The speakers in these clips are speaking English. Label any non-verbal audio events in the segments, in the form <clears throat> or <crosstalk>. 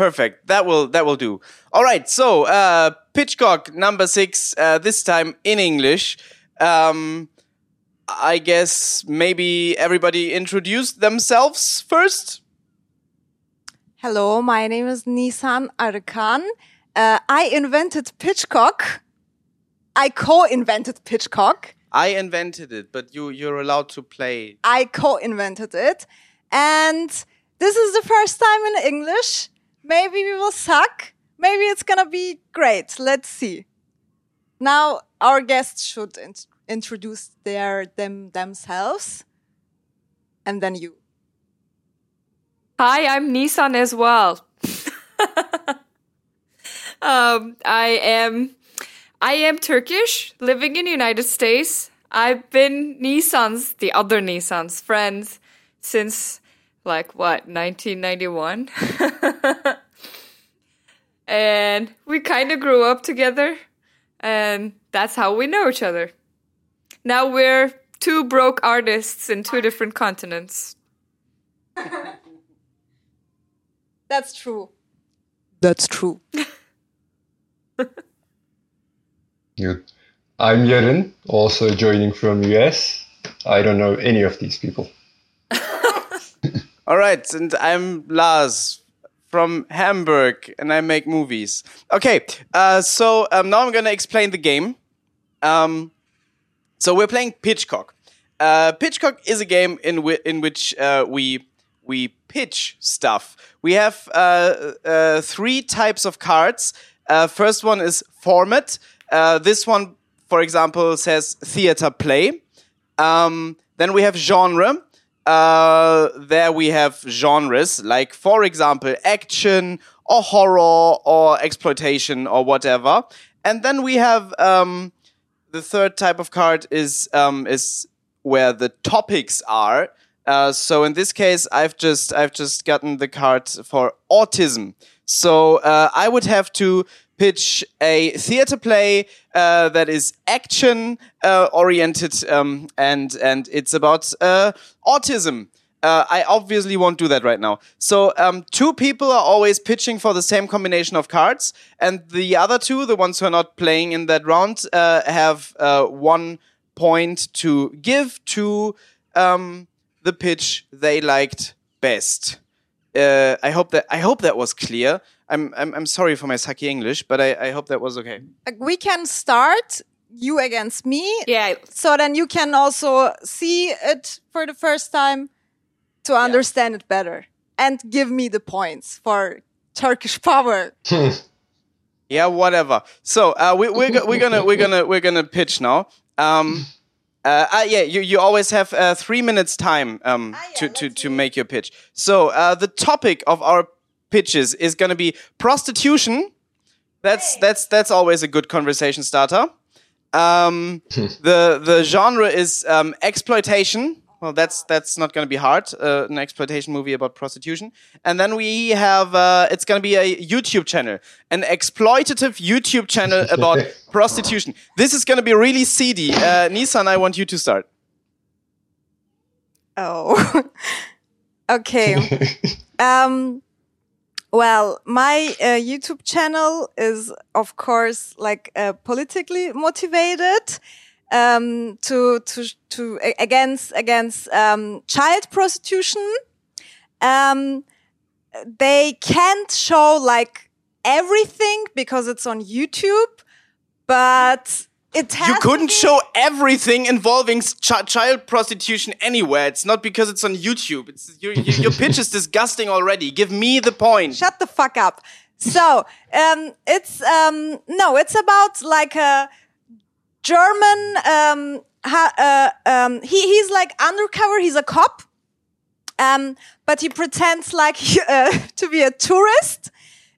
Perfect. That will that will do. All right. So uh, Pitchcock number six. Uh, this time in English. Um, I guess maybe everybody introduced themselves first. Hello, my name is Nissan Arkan. Uh, I invented Pitchcock. I co-invented Pitchcock. I invented it, but you you're allowed to play. I co-invented it, and this is the first time in English. Maybe we will suck. Maybe it's gonna be great. Let's see. Now our guests should in introduce their them themselves, and then you. Hi, I'm Nissan as well. <laughs> um, I am I am Turkish, living in United States. I've been Nissan's, the other Nissan's friend since like what, 1991? <laughs> and we kind of grew up together and that's how we know each other. Now we're two broke artists in two different continents. <laughs> That's true. That's true. <laughs> Good. I'm Yaren, also joining from US. I don't know any of these people. All right, and I'm Lars from Hamburg, and I make movies. Okay, uh, so um, now I'm gonna explain the game. Um, so we're playing Pitchcock. Uh, Pitchcock is a game in, wi- in which uh, we we pitch stuff. We have uh, uh, three types of cards. Uh, first one is format. This one, for example, says theater play. Um, then we have genre. Uh, there we have genres, like, for example, action or horror or exploitation or whatever. And then we have um, the third type of card is um, is where the topics are. Uh, so in this case, I've just I've just gotten the card for autism. So uh, I would have to pitch a theater play uh, that is action uh, oriented um, and and it's about uh, autism. Uh, I obviously won't do that right now. So um, two people are always pitching for the same combination of cards, and the other two, the ones who are not playing in that round, uh, have uh, one point to give to um, the pitch they liked best. I hope that I hope that was clear. I'm I'm, I'm sorry for my sucky English, but I, I hope that was okay. We can start you against me. Yeah. So then you can also see it for the first time to understand it better and give me the points for Turkish power. <laughs> Yeah, whatever. So uh, we, we're go- we're gonna we're gonna we're gonna pitch now. Um, uh, uh, yeah, you, you always have uh, three minutes time um, Ah, yeah, to, to, to make your pitch. So uh, the topic of our pitches is gonna be prostitution. That's that's that's always a good conversation starter. Um, <laughs> the the genre is um, exploitation. Well, that's that's not going to be hard. Uh, an exploitation movie about prostitution, and then we have uh, it's going to be a YouTube channel, an exploitative YouTube channel <laughs> about prostitution. This is going to be really seedy. Uh, Nissan, I want you to start. Oh. <laughs> okay. um well, my uh, YouTube channel is of course like uh, politically motivated um to to to against against um child prostitution. Um they can't show like everything because it's on YouTube, but it has You couldn't show everything involving ch- child prostitution anywhere. It's not because it's on YouTube. It's your, your, your pitch is <laughs> disgusting already. Give me the point. Shut the fuck up. So, um, it's, um, no, it's about like a German, um, ha, uh, um, he, he's like undercover. He's a cop. Um, but he pretends like, <laughs> uh, to be a tourist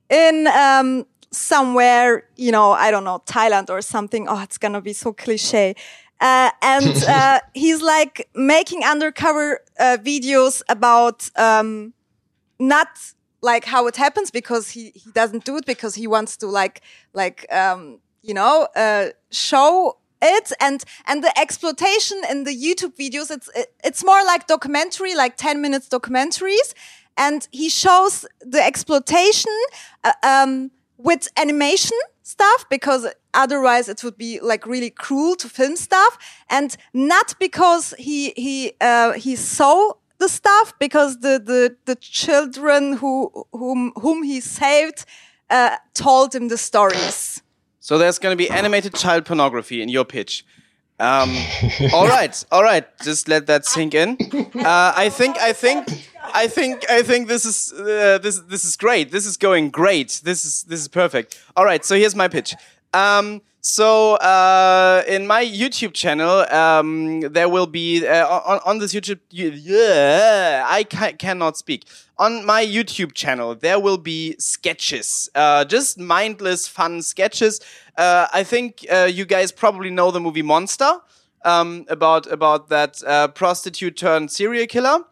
in, um, somewhere, you know, I don't know, Thailand or something. Oh, it's gonna be so cliche. Uh, and, <laughs> uh, he's like making undercover, uh, videos about, um, not like how it happens because he, he doesn't do it because he wants to like like um you know uh show it and and the exploitation in the youtube videos it's it, it's more like documentary like 10 minutes documentaries and he shows the exploitation uh, um, with animation stuff because otherwise it would be like really cruel to film stuff and not because he he uh, he saw the stuff because the the the children who whom whom he saved uh, told him the stories So there's going to be animated child pornography in your pitch. Um, <laughs> all right, all right. Just let that sink in. Uh, I think, I think, I think, I think this is uh, this this is great. This is going great. This is this is perfect. All right. So here's my pitch. Um, so uh, in my YouTube channel, um, there will be uh, on, on this YouTube. Yeah, I ca- cannot speak. On my YouTube channel, there will be sketches, uh, just mindless, fun sketches. Uh, I think uh, you guys probably know the movie Monster um, about about that uh, prostitute turned serial killer.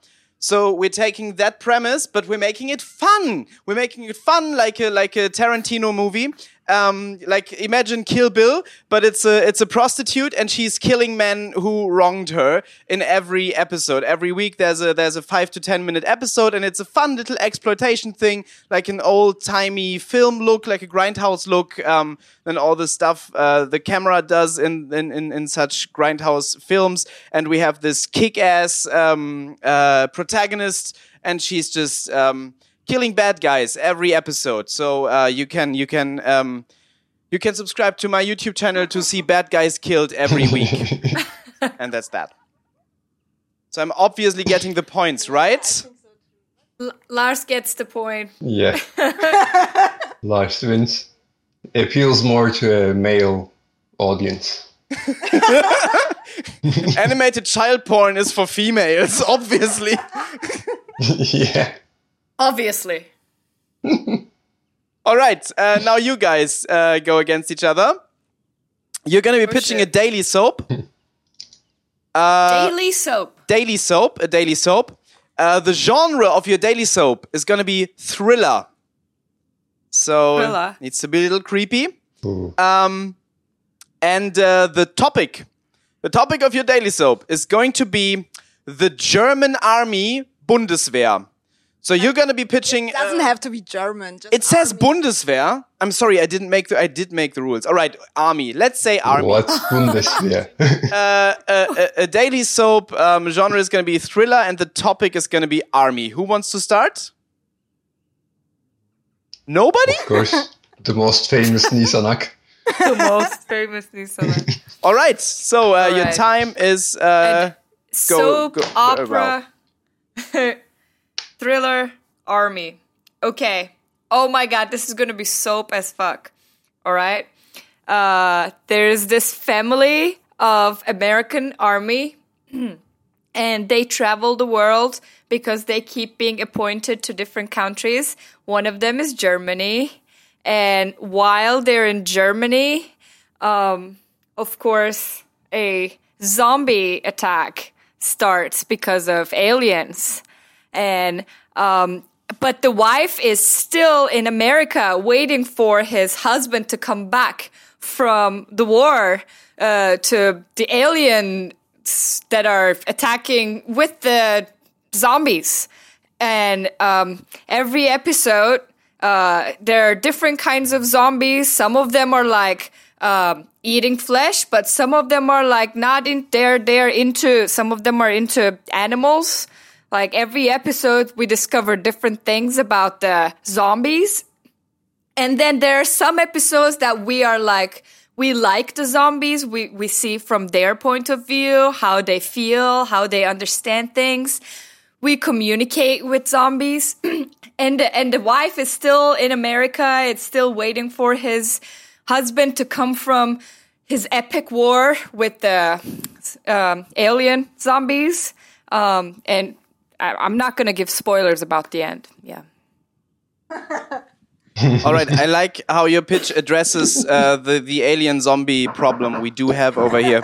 So we're taking that premise, but we're making it fun. We're making it fun, like a like a Tarantino movie. Um, like imagine Kill Bill, but it's a it's a prostitute and she's killing men who wronged her in every episode. Every week there's a there's a five to ten minute episode, and it's a fun little exploitation thing, like an old timey film look, like a grindhouse look. Um, and all the stuff uh, the camera does in, in in in such grindhouse films, and we have this kick ass um, uh, protagonist, and she's just. Um, killing bad guys every episode. So uh, you can you can um, you can subscribe to my YouTube channel to see bad guys killed every <laughs> week, and that's that. So I'm obviously getting the points, right? L- Lars gets the point. Yeah. <laughs> Lars wins. It Appeals more to a male audience. <laughs> Animated child porn is for females, obviously. yeah. Obviously. <laughs> All right, uh, now you guys uh, go against each other. You're going to be pitching shit. a daily soap. <laughs> Daily soap. daily soap, a daily soap. Uh, the genre of your daily soap is going to be thriller. So Thriller. needs to be a little creepy. Um, and uh, the topic, the topic of your daily soap is going to be the German Army Bundeswehr. So you're going to be pitching. uh, doesn't have to be German just it says army. Bundeswehr. I'm sorry, I didn't make the. I did make the rules. All right, army. Let's say army. What's Bundeswehr? <laughs> Uh, a, a daily soap um, genre is going to be thriller, and the topic is going to be army. Who wants to start? Nobody. of course, the most famous <laughs> Nisanak. the most famous Nissan. <laughs> All right. So uh, your time is. Uh, Soap, go- opera, thriller, army. Okay. Oh my god, this is gonna be soap as fuck. All right. Uh, there's this family of American army, <clears throat> and they travel the world because they keep being appointed to different countries. One of them is Germany, and while they're in Germany, um, of course, a zombie attack starts because of aliens. And, um, but the wife is still in America waiting for his husband to come back from the war, uh, to the aliens that are attacking with the zombies. And, um, every episode, uh, there are different kinds of zombies. Some of them are like um, eating flesh, but some of them are like not in. They're they're into. Some of them are into animals. Like every episode, we discover different things about the zombies, and then there are some episodes that we are like we like the zombies. We we see from their point of view how they feel, how they understand things. We communicate with zombies. <clears throat> And the, and the wife is still in america. It's still waiting for his husband to come from his epic war with the um, alien zombies. Um, and I, i'm not going to give spoilers about the end yeah <laughs> all right. I like how your pitch addresses uh, the the alien zombie problem we do have over here.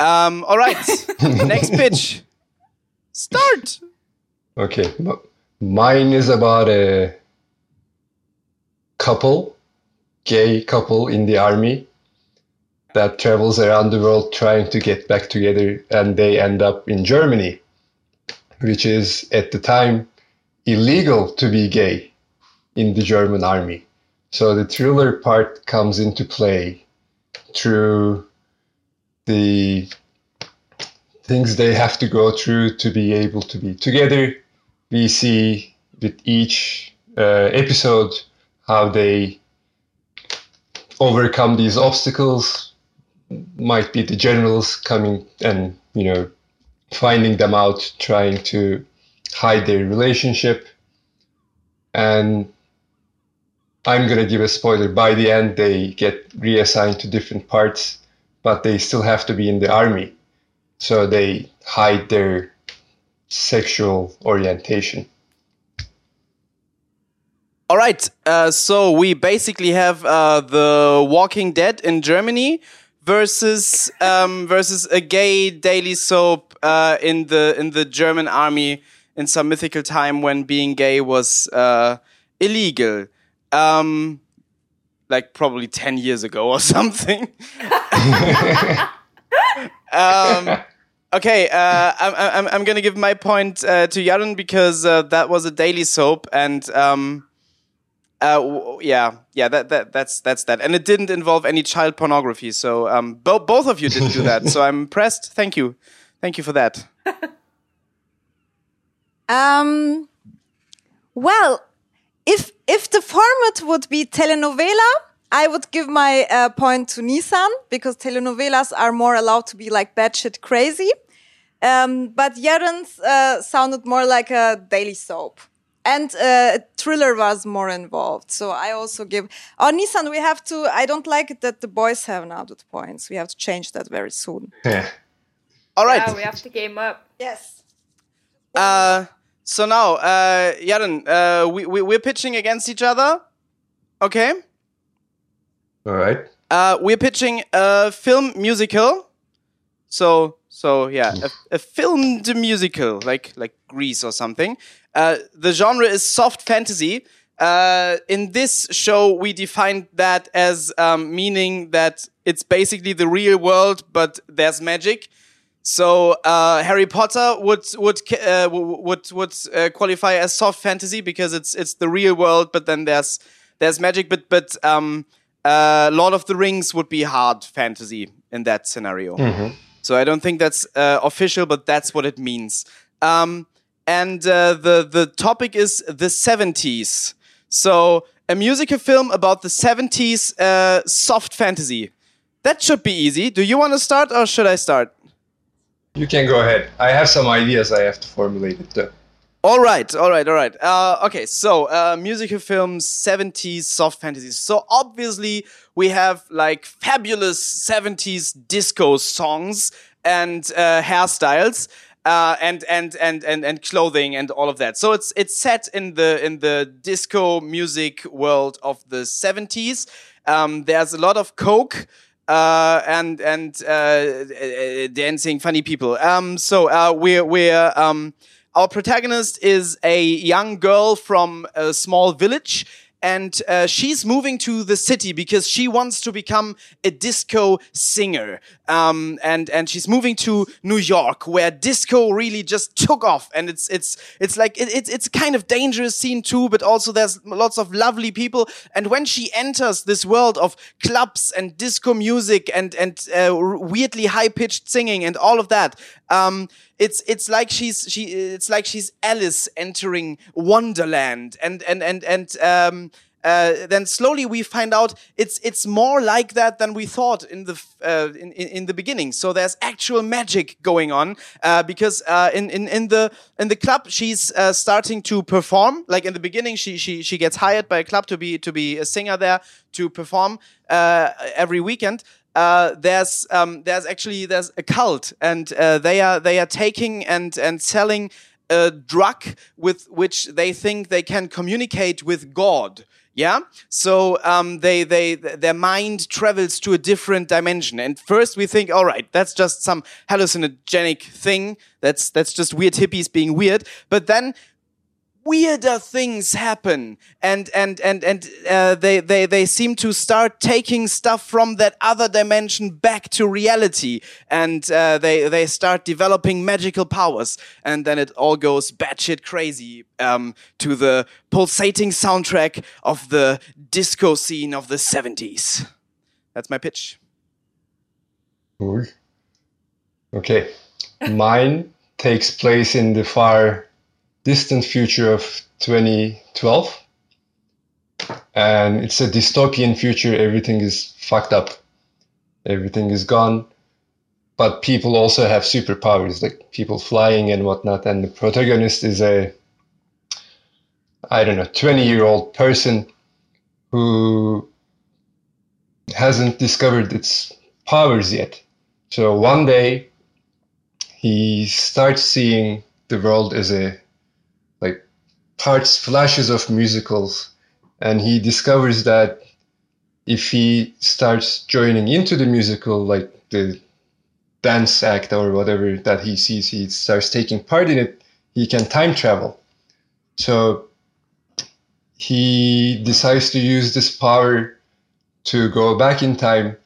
Um, all right. <laughs> Next pitch. Start. Okay, mine is about a couple, gay couple in the army that travels around the world trying to get back together, and they end up in Germany, which is at the time illegal to be gay in the German army. So the thriller part comes into play through the things they have to go through to be able to be together. We see with each uh, episode how they overcome these obstacles. Might be the generals coming and you know finding them out, trying to hide their relationship, and I'm gonna give a spoiler. By the end, they get reassigned to different parts, but they still have to be in the army, so they hide their sexual orientation. All right. Uh, so we basically have uh, the Walking Dead in Germany versus um, versus a gay daily soap uh, in the in the German army in some mythical time when being gay was uh, illegal. Um, like probably 10 years ago or <laughs> something. um, okay, uh, I'm, I'm, I'm going to give my point uh, to Yaron because uh, that was a daily soap and um, uh, yeah, yeah, that, that that's that's that, and it didn't involve any child pornography. So um, bo- both of you didn't do that. so I'm impressed. Thank you, thank you for that. <laughs> Um, well, if if the format would be telenovela, I would give my uh, point to Nissan because telenovelas are more allowed to be like batshit crazy. Um, but Yaren's uh, sounded more like a daily soap. And uh, thriller was more involved. So I also give. Oh, Nissan, we have to. I don't like it that the boys have now the points. We have to change that very soon. <laughs> Yeah. All right. Yeah, we have to game up. Yes. Uh, so now, uh, Yaron, uh, we, we we're pitching against each other. Okay. All right. Uh, we're pitching a film musical. So so yeah, a, a filmed musical like like Grease or something. Uh, the genre is soft fantasy. Uh, in this show, we defined that as um, meaning that it's basically the real world, but there's magic. So uh, Harry Potter would would uh, would would uh, qualify as soft fantasy because it's it's the real world, but then there's there's magic. But but um, uh, Lord of the Rings would be hard fantasy in that scenario. So I don't think that's uh, official, but that's what it means. Um, and uh, the the topic is the 70s. So a musical film about the 70s uh, soft fantasy. That should be easy. Do you want to start or should I start? You can go ahead. I have some ideas I have to formulate it. All right, all right, all right. Uh, okay, so uh, musical films, 70s soft fantasies. So obviously we have like fabulous 70s disco songs and uh, hairstyles. Uh, and, and and and and clothing and all of that. So it's it's set in the in the disco music world of the 70s. Um, there's a lot of coke uh, and and uh, uh, dancing funny people. Um, so uh, we're we're um, our protagonist is a young girl from a small village. And uh, she's moving to the city because she wants to become a disco singer. Um, and and she's moving to New York, where disco really just took off. And it's it's it's like it, it's it's kind of dangerous scene too, but also there's lots of lovely people. And when she enters this world of clubs and disco music and and uh, weirdly high pitched singing and all of that, um, it's it's like she's she it's like she's Alice entering Wonderland and and and and um uh, then slowly we find out it's it's more like that than we thought in the uh, in, in the beginning. So there's actual magic going on uh, because uh, in in in the in the club she's uh, starting to perform. Like in the beginning, she she she gets hired by a club to be to be a singer there to perform every weekend uh, there's um, there's actually there's a cult and uh, they are they are taking and and selling a drug with which they think they can communicate with God. Yeah, so um, they they their mind travels to a different dimension, and first we think, all right, that's just some hallucinogenic thing. That's that's just weird hippies being weird. But then weirder things happen and and and and uh, they they they seem to start taking stuff from that other dimension back to reality and uh, they they start developing magical powers and then it all goes batshit crazy um, to the pulsating soundtrack of the disco scene of the 70s that's my pitch. Okay. Mine takes place in the far distant future of 2012. And it's a dystopian future. Everything is fucked up. Everything is gone. But people also have superpowers, like people flying and whatnot. And the protagonist is a, I don't know, 20 year old person who hasn't discovered its powers yet. So one day he starts seeing the world as a parts flashes of musicals and he discovers that if he starts joining into the musical like the dance act or whatever that he sees he starts taking part in it he can time travel. So he decides to use this power to go back in time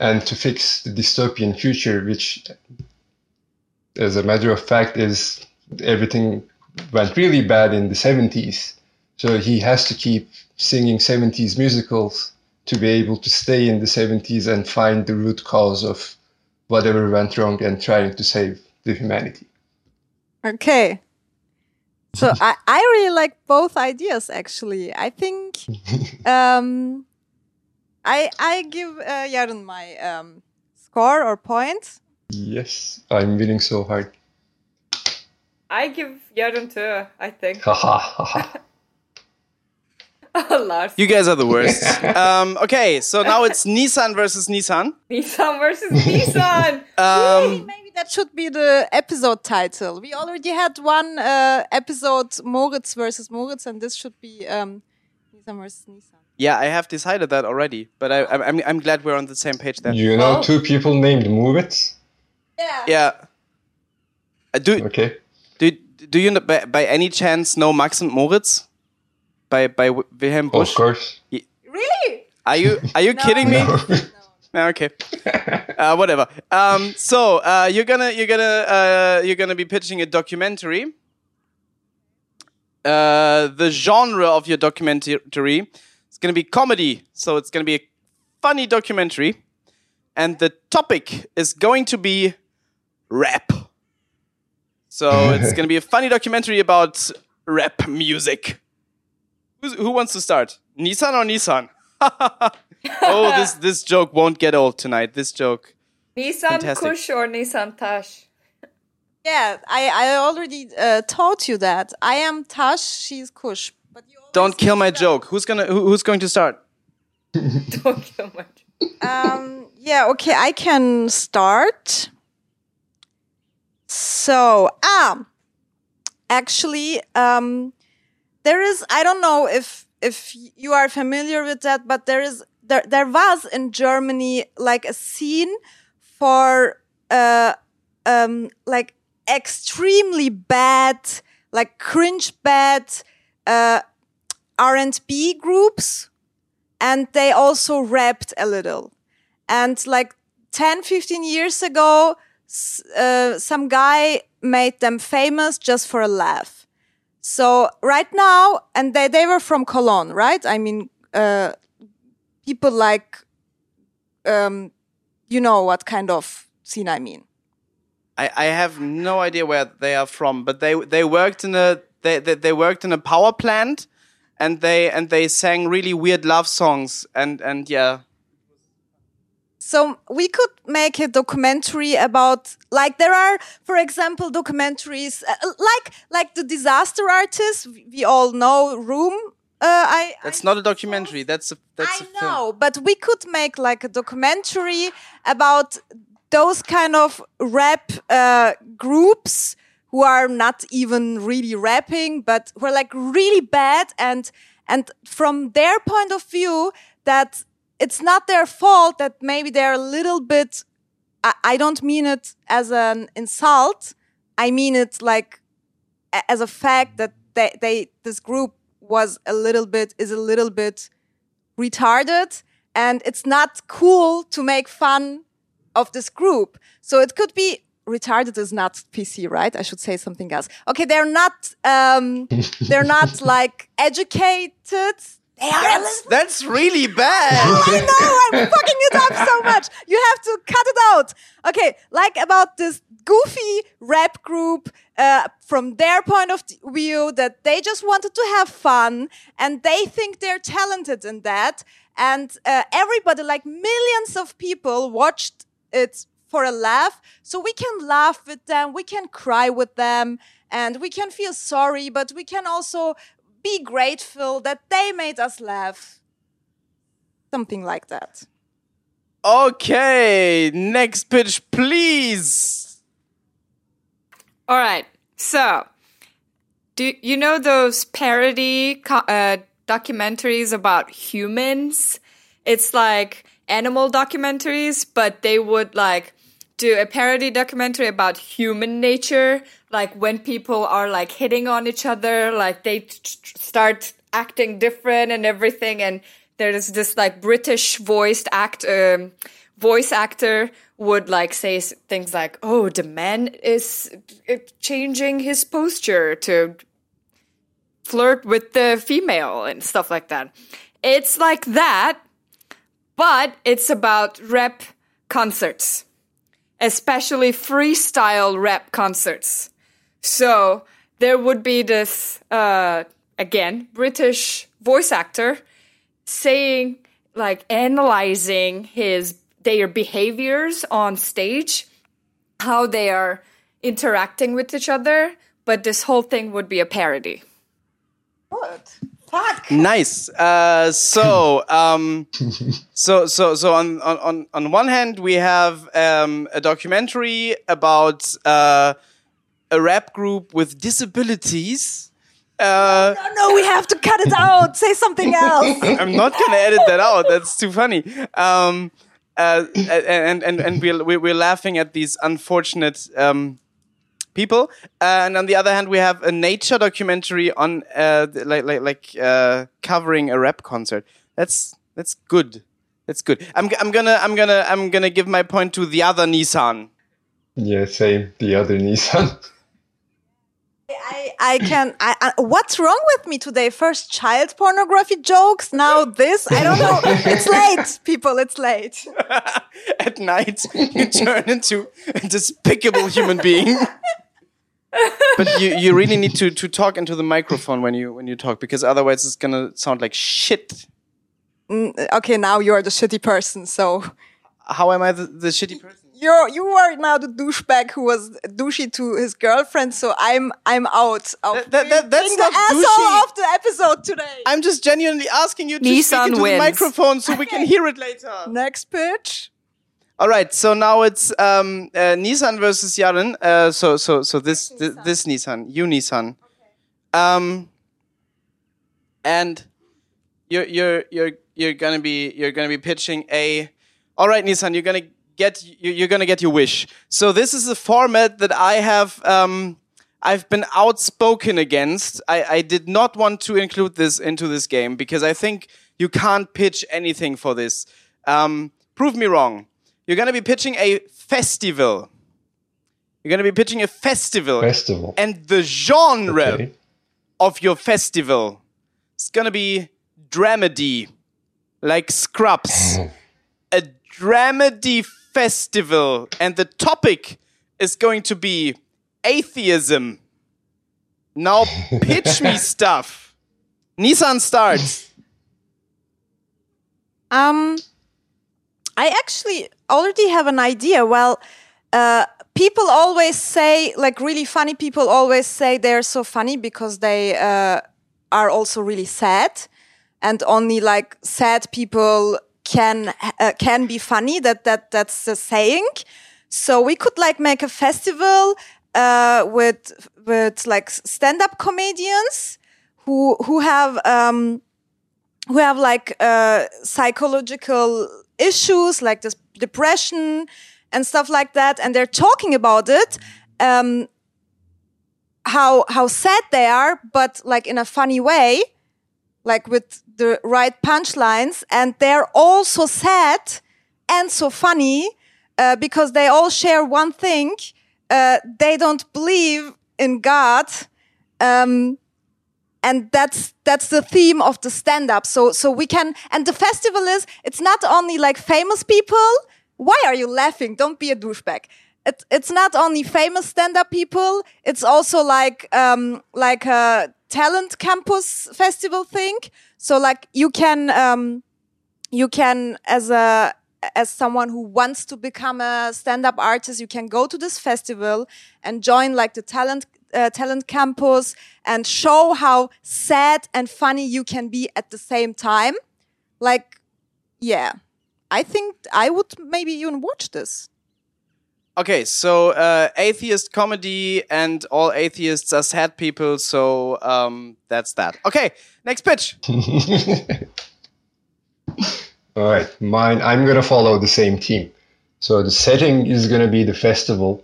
and to fix the dystopian future, which, as a matter of fact, is everything went really bad in the 70s. So he has to keep singing 70s musicals to be able to stay in the 70s and find the root cause of whatever went wrong and trying to save the humanity. Okay. So I, I really like both ideas actually. I think <laughs> um, I I give uh, Yaren my um, score or point. Yes, I'm winning so hard. I give Yaren too, I think. Haha, haha. Oh, Lars. you guys are the worst um, okay so now it's nissan versus nissan Nissan versus Nissan. <laughs> um, Maybe that should be the episode title. We already had one uh, episode Moritz versus Moritz, and this should be um, Nissan versus Nissan. Yeah, I have decided that already, but I, I'm, I'm I'm glad we're on the same page then. You know Oh. two people named Moritz? Yeah. Yeah. Uh, do Okay. Do do you by, by any chance know Max and Moritz? By by Wi- Wilhelm Busch? Of course. Really? Are you are you <laughs> kidding me? <laughs> No, <laughs> okay. Uh, whatever. Um, so uh, you're gonna you're gonna uh, you're gonna be pitching a documentary. Uh, the genre of your documentary is gonna be comedy, so it's gonna be a funny documentary, and the topic is going to be rap. So it's gonna be a funny documentary about rap music. Who's, who wants to start? Nissan or Nissan? <laughs> oh, this this joke won't get old tonight. This joke. Nissan Fantastic. Kush or Nissan Tash? Yeah, I, I already uh, told you that. I am Tash, she's Kush. But you Don't kill my joke. Who's gonna who, who's going to start? <laughs> Don't kill my Um, yeah, okay, I can start. So, ah, actually, um, there is, I don't know if, if you are familiar with that, but there is, there, there was in Germany like a scene for, uh, um, like extremely bad, like cringe bad, uh, R&B groups and they also rapped a little. And like 10, 15 years ago, uh, some guy made them famous just for a laugh. So right now, and they, they were from Cologne, right? I mean, uh, people like, um, you know what kind of scene I mean. I, I have no idea where they are from, but they they worked in a they, they they worked in a power plant, and they and they sang really weird love songs and and yeah. So we could make a documentary about like there are, for example, documentaries uh, like like the disaster artist. We all know Room. Uh, I That's I not a documentary. That's a that's I a film. know, but we could make like a documentary about those kind of rap uh, groups who are not even really rapping, but who are like really bad, and and from their point of view, that it's not their fault that maybe they're a little bit. I, I don't mean it as an insult. I mean it like a- as a fact that they, they this group was a little bit is a little bit retarded and it's not cool to make fun of this group. So it could be retarded is not PC, right? I should say something else. Okay, they're not um they're not <laughs> like educated. They are That's, that's really bad. <laughs> I know, I'm <laughs> fucking it up so much. You have to cut it out. Okay, like about this goofy rap group uh, from their point of view that they just wanted to have fun and they think they're talented in that. And uh, everybody, like millions of people, watched it for a laugh. So we can laugh with them, we can cry with them, and we can feel sorry, but we can also be grateful that they made us laugh. Something like that. Okay, next pitch, please. All right. So, do you know those parody co- uh, documentaries about humans? It's like animal documentaries, but they would like do a parody documentary about human nature, like when people are like hitting on each other, like they t- t- start acting different and everything, and there's this like British voiced act um, voice actor would like say things like, "Oh, the man is uh, changing his posture to flirt with the female and stuff like that." It's like that, but it's about rap concerts, especially freestyle rap concerts. So there would be this uh, again British voice actor saying like analyzing his their behaviors on stage how they are interacting with each other but this whole thing would be a parody Good. Fuck. Nice. Uh, so, <laughs> um, so, so, so on, on, on, on one hand, we have um, a documentary about uh, a rap group with disabilities. Uh, Oh, no, we have to cut it out. Say something else. <laughs> I'm not gonna edit that out. That's too funny. Um, uh, and and and we're we're laughing at these unfortunate um, people. Uh, and on the other hand, we have a nature documentary on uh, like like like uh, covering a rap concert. That's that's good. That's good. I'm g- I'm gonna I'm gonna I'm gonna give my point to the other Nissan. Yeah, same. The other Nissan. <laughs> I, I can. I, I, what's wrong with me today? First child pornography jokes, now this. I don't know. It's late, people. It's late. <laughs> At night, you turn into a despicable human being. <laughs> but you, you really need to, to talk into the microphone when you when you talk because otherwise it's gonna sound like shit. Mm, okay, now you're the shitty person. So How am I the, the shitty person? you're you are now the douchebag who was douchey to his girlfriend. So I'm I'm out. Of That- that- that- that's being not the asshole douchey. of the episode today. I'm just genuinely asking you to Nissan speak into wins. the microphone so we can hear it later. Next pitch. All right, so now it's um, uh, Nissan versus Yaren. Uh, so so so this this, this Nissan, you Nissan. Um, and you're you're you're you're gonna be you're gonna be pitching a. All right, Nissan, you're gonna get you- you're gonna get your wish. So this is a format that I have um, I've been outspoken against. I, I did not want to include this into this game because I think you can't pitch anything for this. Um, prove me wrong. You're gonna be pitching a festival. You're gonna be pitching a festival, Festival. and the genre Okay. of your festival is gonna be dramedy, like Scrubs. a dramedy festival, and the topic is going to be atheism. Now pitch me <laughs> stuff. Nissan starts. Um, I actually already have an idea. Well, uh, people always say, like, really funny people always say they're so funny because they uh, are also really sad, and only like sad people can uh, can be funny. That that that's the saying. So we could like make a festival uh, with with like stand up comedians who who have. Um, who have like uh, psychological issues like this depression and stuff like that and they're talking about it um, how how sad they are, but like in a funny way, like with the right punchlines, and they're all so sad and so funny uh, because they all share one thing: uh, they don't believe in God. Um, and that's that's the theme of the stand up so so we can and the festival is it's not only like famous people. Why are you laughing? Don't be a douchebag. It, it's not only famous stand up people. It's also like um like a talent campus festival thing. So like you can um you can as a as someone who wants to become a stand-up artist you can go to this festival and join like the talent uh, talent campus and show how sad and funny you can be at the same time like yeah i think i would maybe even watch this Okay, so uh, atheist comedy and all atheists are sad people, so um, that's that. Okay, next pitch. <laughs> All right, mine. I'm gonna follow the same team. So the setting is gonna be the festival,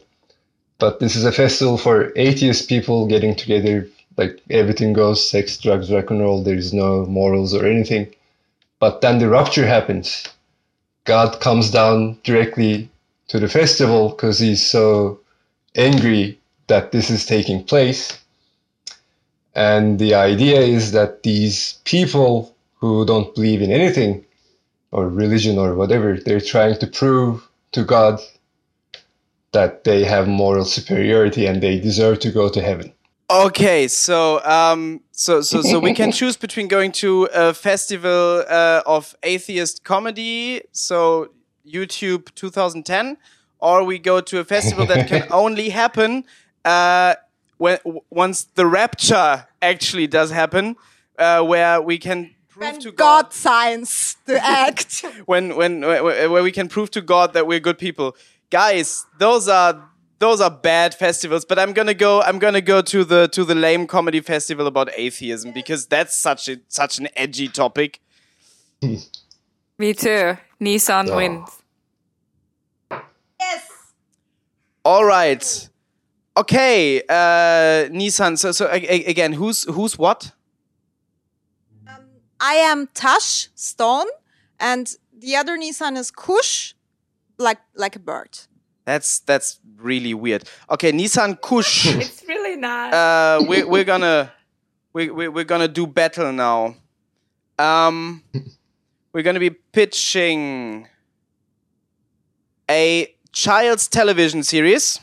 but this is a festival for atheist people getting together. Like everything goes, sex, drugs, rock and roll. There is no morals or anything. But then the rupture happens. God comes down directly to the festival because he's so angry that this is taking place. And the idea is that these people who don't believe in anything or religion or whatever, they're trying to prove to God that they have moral superiority and they deserve to go to heaven. Okay, so um, so so so we can <laughs> choose between going to a festival uh, of atheist comedy, so YouTube 2010, or we go to a festival that can <laughs> only happen uh, when w- once the rapture actually does happen, uh, where we can prove when to god God signs the act <laughs> when when where where we can prove to God that we're good people. Guys, those are those are bad festivals, but I'm gonna go. I'm gonna go to the to the lame comedy festival about atheism because that's such a such an edgy topic. Me too. Nissan Oh. wins. yes All right, okay, uh, Nissan. So so a- a- again, who's who's what? um, i am tash stone and the other nissan is kush like like a bird That's that's really weird. Okay, Nissan Kush. <laughs> It's really not. uh, we, we're gonna we, we, we're gonna do battle now. Um, <laughs> we're gonna be pitching a child's television series,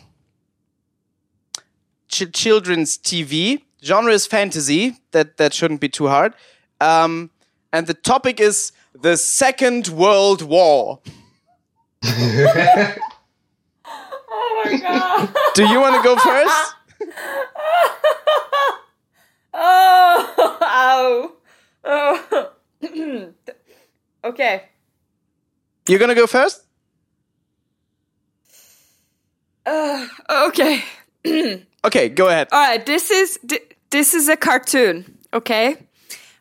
ch- children's TV. Genre is fantasy. That that shouldn't be too hard. Um, and the topic is the Second World War. Oh my god. Do you want to go first? oh, ow. Oh. <clears throat> okay. You're gonna go first. Okay. <clears throat> Okay, go ahead. All right. This is thi- this is a cartoon. Okay.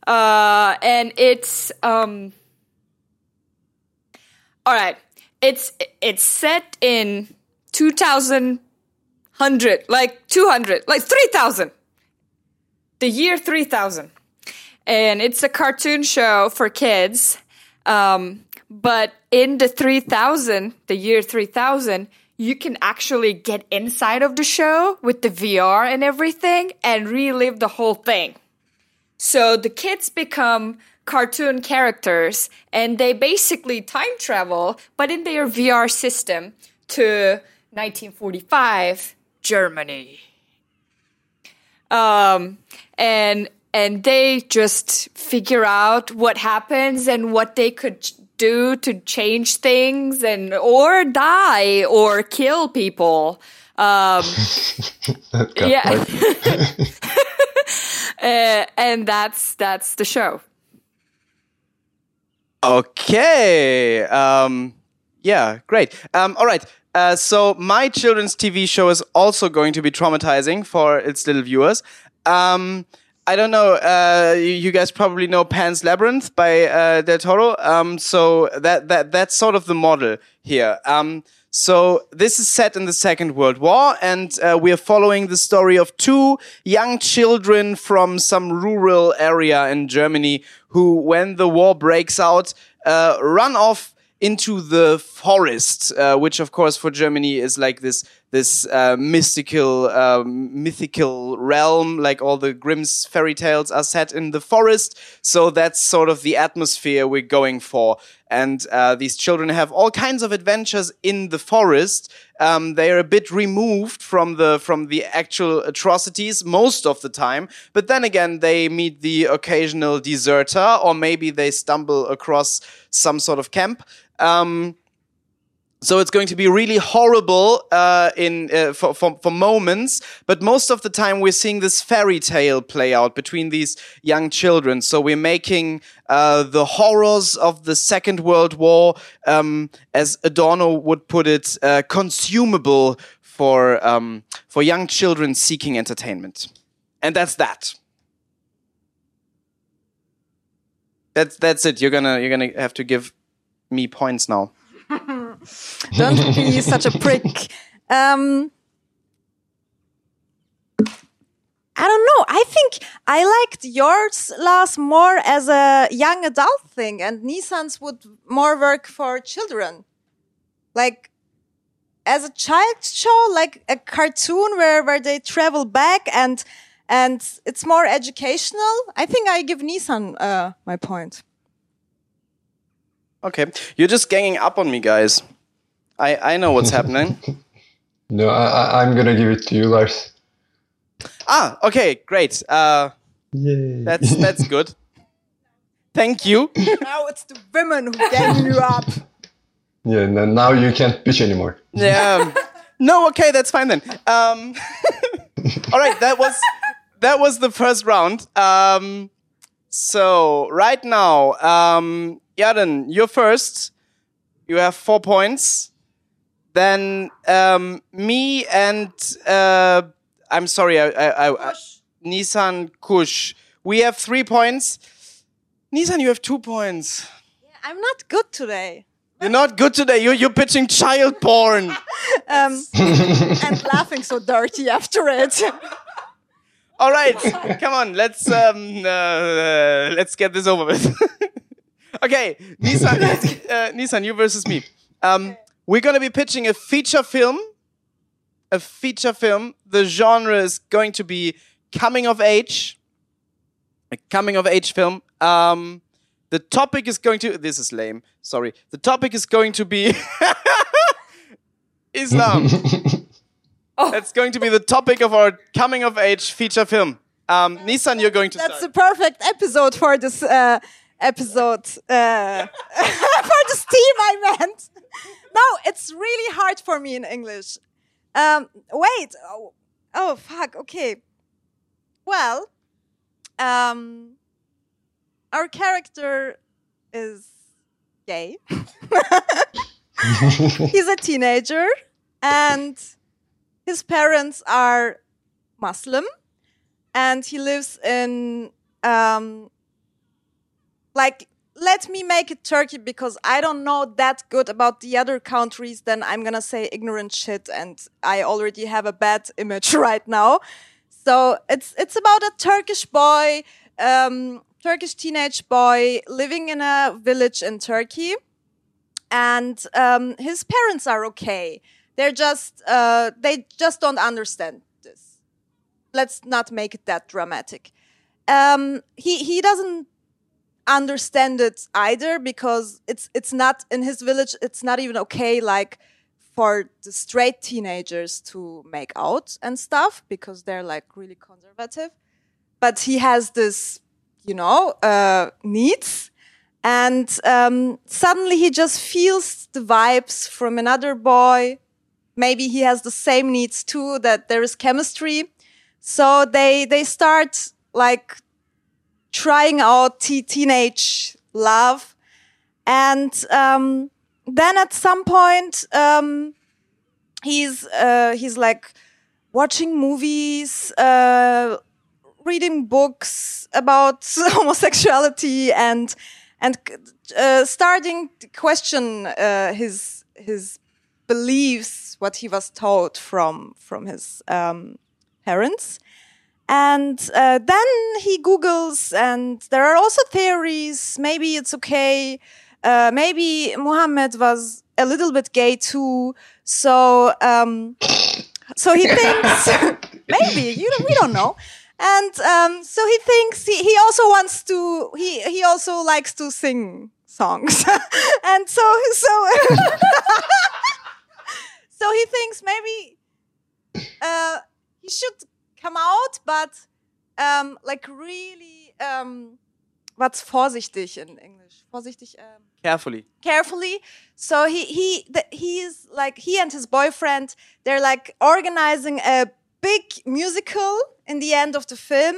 Uh, and it's um. All right. It's it's set in two thousand hundred, like two hundred, like three thousand. The year three thousand, and it's a cartoon show for kids. Um, but in the three thousand, the year three thousand, you can actually get inside of the show with the VR and everything and relive the whole thing. So the kids become cartoon characters and they basically time travel, but in their VR system to 1945 Germany. Um, and and they just figure out what happens and what they could do to change things and or die or kill people. Um, <laughs> yeah. <laughs> uh, and that's that's the show. Okay. Um, yeah, great. Um, all right. Uh, so my children's TV show is also going to be traumatizing for its little viewers. Um, I don't know. Uh, you, guys probably know Pan's Labyrinth by uh, Del Toro. Um, so that that that's sort of the model here. Um, So this is set in the Second World War, and uh, we are following the story of two young children from some rural area in Germany who, when the war breaks out, uh, run off into the forest, uh, which of course for Germany is like this this uh, mystical um, mythical realm. Like all the Grimm's fairy tales are set in the forest, so that's sort of the atmosphere we're going for. And uh, these children have all kinds of adventures in the forest. Um, they are a bit removed from the from the actual atrocities most of the time, but then again, they meet the occasional deserter, or maybe they stumble across some sort of camp. Um, so it's going to be really horrible uh, in uh, for, for, for moments, but most of the time we're seeing this fairy tale play out between these young children. So we're making uh, the horrors of the Second World War, um, as Adorno would put it, uh, consumable for um, for young children seeking entertainment, and that's that. That's that's it. You're gonna you're gonna have to give me points now. Don't be <laughs> such a prick. Um, I don't know. I think I liked yours last more as a young adult thing, and Nissan's would more work for children. Like as a child show, like a cartoon where where they travel back and and it's more educational. I think I give Nissan uh, my point. Okay, you're just ganging up on me, guys. I I know what's happening. <laughs> No, I, I- I'm gonna give it to you, Lars. Ah, okay, great. Uh, Yay. that's that's <laughs> good. Thank you. <laughs> now it's the women who gang you up. yeah, and then now you can't bitch anymore. Yeah. No, okay, that's fine then. Um, all right, that was that was the first round. Um, so right now, um, Yaren, you're first. You have four points. Then um, me and uh, I'm sorry, I, I, I, I Nissan Kush. We have three points. Nissan, you have two points. I'm not good today. You're not good today. You're, you're pitching child porn. <laughs> Um, <laughs> and laughing so dirty after it. <laughs> All right, come on, let's um, uh, let's get this over with. okay, Nissan, uh, Nissan, you versus me. Um, we're gonna be pitching a feature film. A feature film. The genre is going to be coming of age. A coming of age film. Um, the topic is going to. This is lame. Sorry. The topic is going to be <laughs> Islam. <laughs> That's going to be the topic of our coming of age feature film. Um, Nissan, you're going to That's the perfect episode for this uh, episode. Uh, <laughs> for this team, I meant. No, it's really hard for me in English. Um, wait. Oh, oh, fuck. Okay. Well, um, our character is gay. <laughs> He's a teenager, and his parents are Muslim and he lives in um like let me make it turkey because i don't know that good about the other countries then i'm gonna say ignorant shit and i already have a bad <laughs> image right now. So it's it's about a turkish boy um turkish teenage boy living in a village in turkey. And um, his parents are okay. They're just uh, they just don't understand this. Let's not make it that dramatic. Um, he he doesn't understand it either because it's it's not in his village. It's not even okay like for the straight teenagers to make out and stuff because they're like really conservative. But he has this, you know, uh, needs. And um, suddenly he just feels the vibes from another boy. Maybe he has the same needs too, that there is chemistry. So they they start like trying out te- teenage love, and um, then at some point um, he's uh, he's like watching movies, uh, reading books about <laughs> homosexuality, and and uh, starting to question uh, his his believes what he was taught from from his um, parents. And uh, then he Googles, and there are also theories. Maybe it's okay. Uh, maybe Muhammad was a little bit gay too. So, um, so he thinks <laughs> maybe you we don't know. And um, so he thinks he, he also wants to. He he also likes to sing songs, <laughs> and so so <laughs> so he thinks maybe uh, he should come out, but um, like really, um, what's vorsichtig in English? Vorsichtig. Um, Carefully. carefully. So he he th- he's like he and his boyfriend they're like organizing a big musical in the end of the film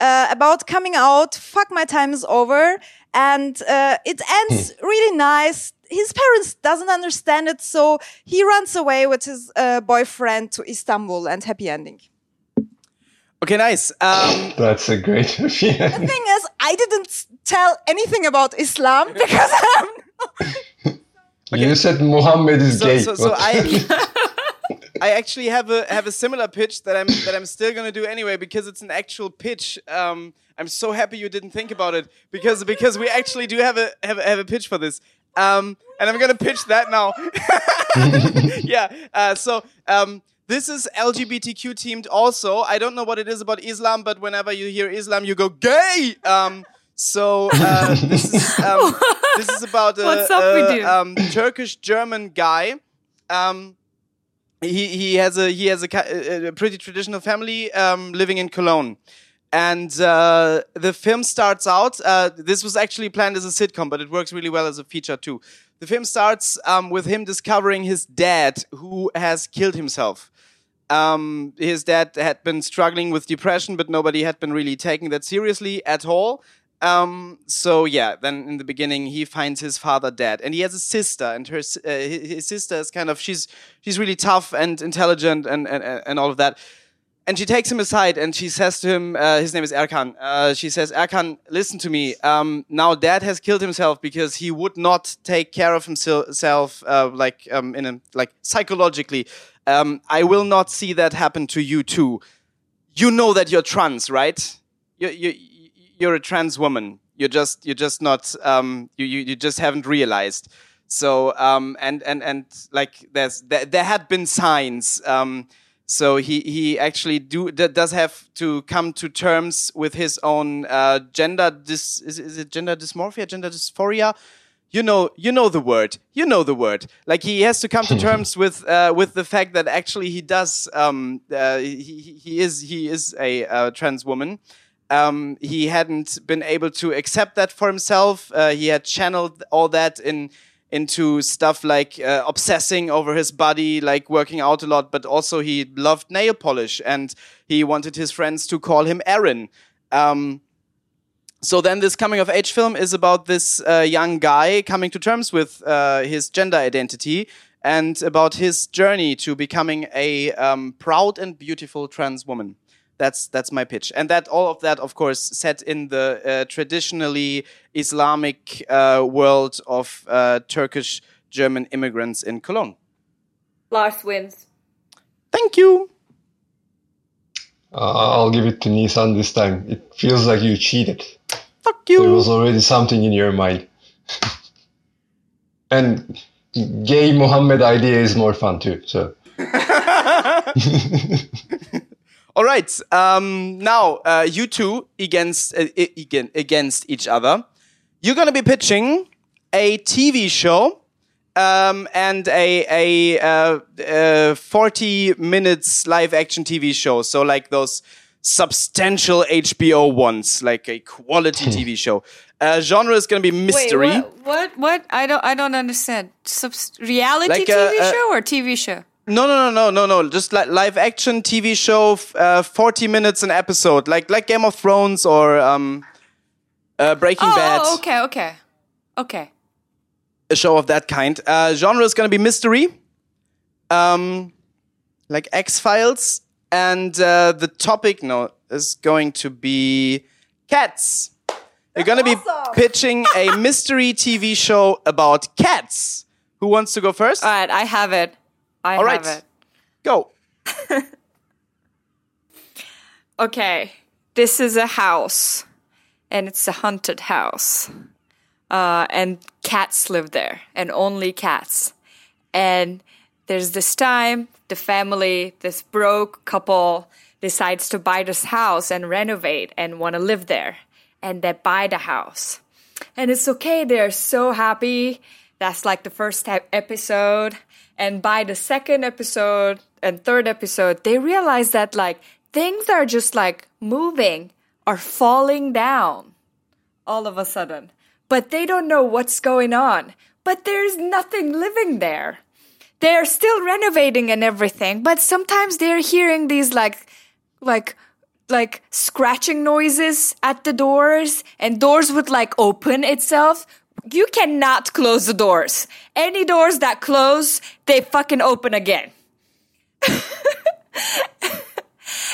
uh, about coming out. Fuck my time is over, and uh, it ends really nice. His parents doesn't understand it, so he runs away with his uh, boyfriend to Istanbul, and happy ending. Okay, nice. Um, That's a great <laughs> idea. The thing is, I didn't tell anything about Islam <laughs> because I'm You said Muhammad is so, gay. so, so I, <laughs> I actually have a have a similar pitch that I'm that I'm still gonna do anyway because it's an actual pitch. Um, I'm so happy you didn't think about it because because we actually do have a have a, have a pitch for this. Um, and I'm gonna pitch that now. yeah. Uh, so um, this is LGBTQ themed. Also, I don't know what it is about Islam, but whenever you hear Islam, you go gay. Um, so uh, this is um, <laughs> this is about a, What's up with a, um, Turkish German guy. Um, he he has a he has a, a a pretty traditional family um, living in Cologne, and uh, the film starts out. Uh, this was actually planned as a sitcom, but it works really well as a feature too. The film starts um, with him discovering his dad, who has killed himself. Um, his dad had been struggling with depression, but nobody had been really taking that seriously at all. Um, so yeah, then in the beginning he finds his father dead, and he has a sister, and her uh, his sister is kind of she's she's really tough and intelligent and and and all of that. And she takes him aside and she says to him, uh, his name is Erkan. Uh, she says, Erkan, listen to me. Um, now dad has killed himself because he would not take care of himself, uh, like um, in a like psychologically. Um, I will not see that happen to you too. You know that you're trans, right? You you you're a trans woman. You're just you're just not um, you, you you just haven't realized. So um, and and and like there's there, there had been signs. So he he actually do does have to come to terms with his own uh, gender dis is, is it gender dysmorphia gender dysphoria? You know you know the word you know the word. Like he has to come to <laughs> terms with uh, with the fact that actually he does um, uh, he, he he is he is a uh, trans woman. Um, he hadn't been able to accept that for himself. Uh, he had channeled all that in into stuff like uh, obsessing over his body, like working out a lot, but also he loved nail polish and he wanted his friends to call him Aaron. Um, so then this coming of age film is about this uh, young guy coming to terms with uh, his gender identity and about his journey to becoming a um, proud and beautiful trans woman. That's that's my pitch, and that all of that, of course, set in the uh, traditionally Islamic uh, world of uh, Turkish German immigrants in Cologne. Lars wins. Thank you. Uh, I'll give it to Nissan this time. It feels like you cheated. Fuck you. There was already something in your mind. <laughs> and gay Muhammad idea is more fun too. So <laughs> <laughs> All right. Um, now, uh, you two against uh, again against each other. You're gonna be pitching a TV show um, and a a uh, uh, 40 minutes live action TV show. So like those substantial HBO ones, like a quality <laughs> TV show. Uh, genre is gonna be mystery. Wait, what, what? What? I don't. I don't understand. Subs- reality Like, TV uh, uh, show or TV show? No, no, no, no, no, no. Just like live action TV show, uh, forty minutes an episode, like like Game of Thrones or um, uh, Breaking Oh, Bad, oh, okay, okay, okay. a show of that kind. Uh, genre is gonna be mystery, um, like X Files, and uh, the topic no is going to be cats. You're gonna be pitching a mystery TV show about cats, Who wants to go first? All right, I have it. I All right. it. Go. <laughs> Okay, this is a house, and it's a haunted house. Uh, and cats live there, and only cats. And there's this time the family, this broke couple, decides to buy this house and renovate and want to live there. And they buy the house. And it's okay, they're so happy. That's like the first episode. And by the second episode and third episode, they realize that like things are just like moving or falling down all of a sudden. But they don't know what's going on. But there's nothing living there. They're still renovating and everything, but sometimes they're hearing these like like like scratching noises at the doors and doors would like open itself. You cannot close the doors. Any doors that close, they fucking open again. <laughs>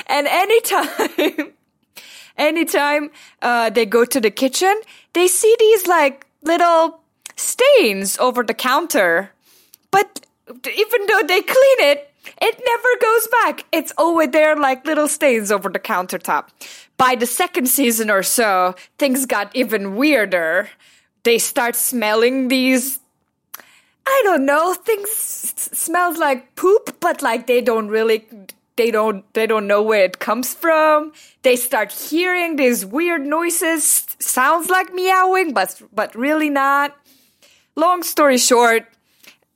and anytime <laughs> anytime uh, they go to the kitchen, they see these like little stains over the counter. But even though they clean it, it never goes back. It's always there like little stains over the countertop. By the second season or so, things got even weirder. They start smelling these I don't know, things s- smells like poop, but like they don't really they don't they don't know where it comes from. They start hearing these weird noises, sounds like meowing, but but really not. Long story short,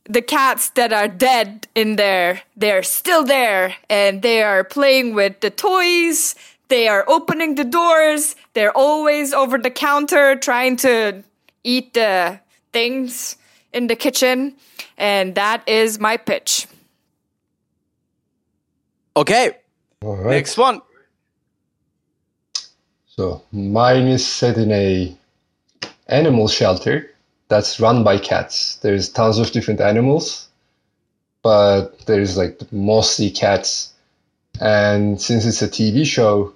the cats that are dead in there, they're still there and they are playing with the toys. They are opening the doors. They're always over the counter trying to eat the things in the kitchen. And that is my pitch. Okay. All right. Next one. So mine is set in a animal shelter that's run by cats. There's tons of different animals, but there's like mostly cats. And since it's a TV show,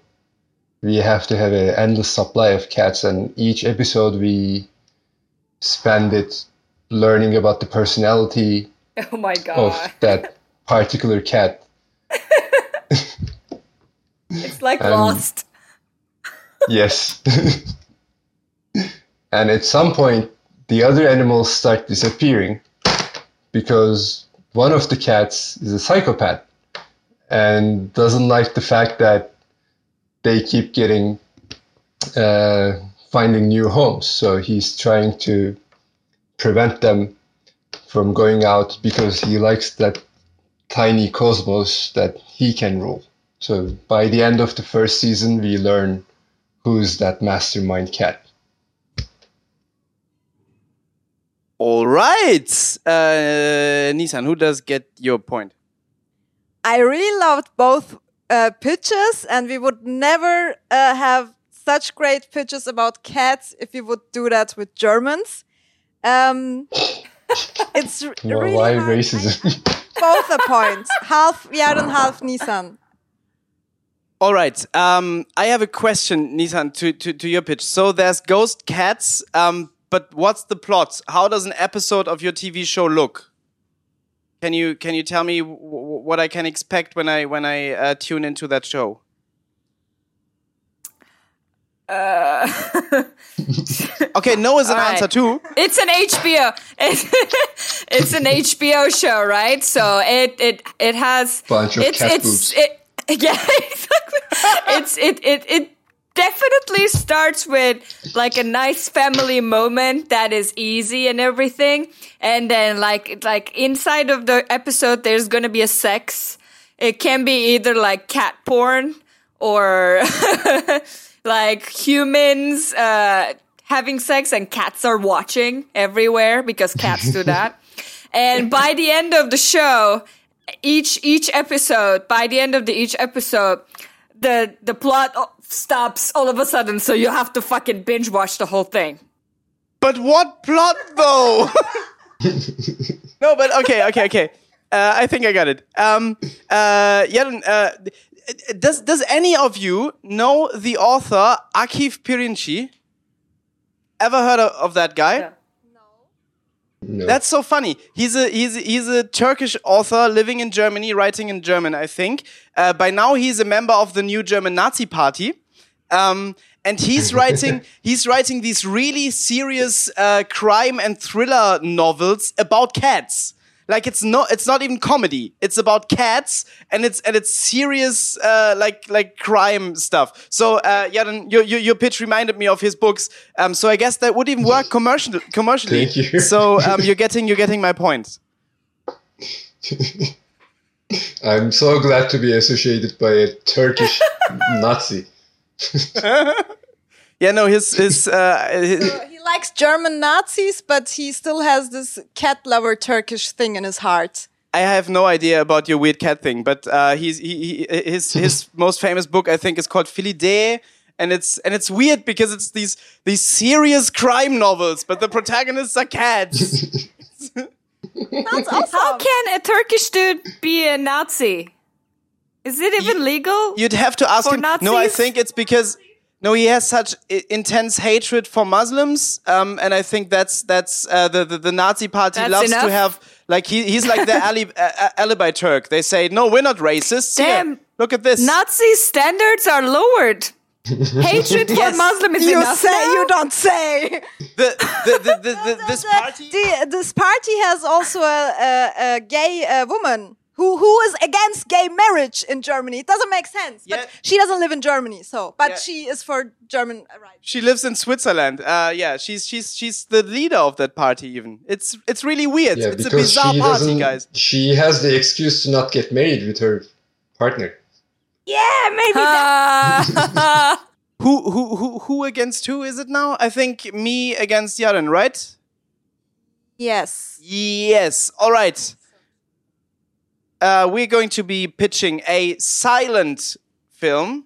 we have to have an endless supply of cats, and each episode we spend it learning about the personality <laughs> Oh my god of that particular cat. <laughs> It's like lost. <laughs> Yes. and at some point, the other animals start disappearing because one of the cats is a psychopath and doesn't like the fact that they keep getting uh, finding new homes. So he's trying to prevent them from going out because he likes that tiny cosmos that he can rule. So by the end of the first season, we learn who's that mastermind cat. All right. Uh, Nissan, who does get your point? I really loved both uh, pitches, and we would never uh, have such great pitches about cats if you would do that with Germans. Um, <laughs> it's r- Well, really why hard. racism? <laughs> Both a point. half Yaren, half Nissan. All right. Um, I have a question, Nissan, to, to, to your pitch. So there's ghost cats, um, but what's the plot? How does an episode of your TV show look? Can you can you tell me w- w- what I can expect when I when I uh, tune into that show? Uh, <laughs> okay, no is an All right. answer too. It's an HBO. It's, <laughs> it's an HBO show, right? So it it it has Bunch of it's cat it's boobs. it, <laughs> yeah exactly. it's it it it definitely starts with like a nice family moment that is easy and everything, and then like like inside of the episode, there's gonna be a sex. It can be either like cat porn or like humans uh, having sex and cats are watching everywhere because cats do that. <laughs> And by the end of the show, each each episode, by the end of the each episode, the the plot stops all of a sudden, so you have to fucking binge watch the whole thing. But what plot though? <laughs> no, but okay, okay, okay. Uh, I think I got it. Um, uh, Yaren, uh, does does any of you know the author Akif Pirinçci? Ever heard of, of that guy? Yeah. No. That's so funny. He's a he's he's a Turkish author living in Germany, writing in German. I think. Uh, by now, he's a member of the new German Nazi Party, um, and he's <laughs> writing he's writing these really serious uh, crime and thriller novels about cats. Like it's not it's not even comedy. It's about cats and it's and it's serious uh, like like crime stuff. So uh, yeah, then your, your your pitch reminded me of his books. Um, so I guess that would even work commercial commercially. Thank you. So um, you're getting you're getting my point. <laughs> I'm so glad to be associated by a Turkish <laughs> Nazi. <laughs> Yeah, no, his his, <laughs> uh, his he likes German Nazis, but he still has this cat lover Turkish thing in his heart. I have no idea about your weird cat thing, but uh, he's he, he his his <laughs> most famous book I think is called Felidae, and it's and it's weird because it's these these serious crime novels, but the protagonists are cats. <laughs> That's awesome. How can a Turkish dude be a Nazi? Is it even legal? You'd have to ask For him. No, I think it's because no, he has such intense hatred for Muslims, um, and I think that's that's uh, the, the the Nazi party That's loves to have like he he's like the ali- <laughs> uh, uh, alibi Turk. They say no, we're not racists. Here, Damn. look at this. Nazi standards are lowered. <laughs> Hatred for Yes. Muslim is you enough say now? you don't say. the, the, the, the, <laughs> the, this party. the- this party has also a, a, a gay uh, woman who who is against gay marriage in Germany. It doesn't make sense, Yeah. but she doesn't live in Germany, so but Yeah. she is for German rights. She lives in Switzerland. Uh, yeah, she's she's she's the leader of that party. Even it's it's really weird. Yeah, it's a because bizarre she party, doesn't. guys. She has the excuse to not get married with her partner. Yeah, maybe. that- Ah. <laughs> Who who who who against who is it now? I think me against Yaren, right? yes. Yes. All right. Uh, we're going to be pitching a silent film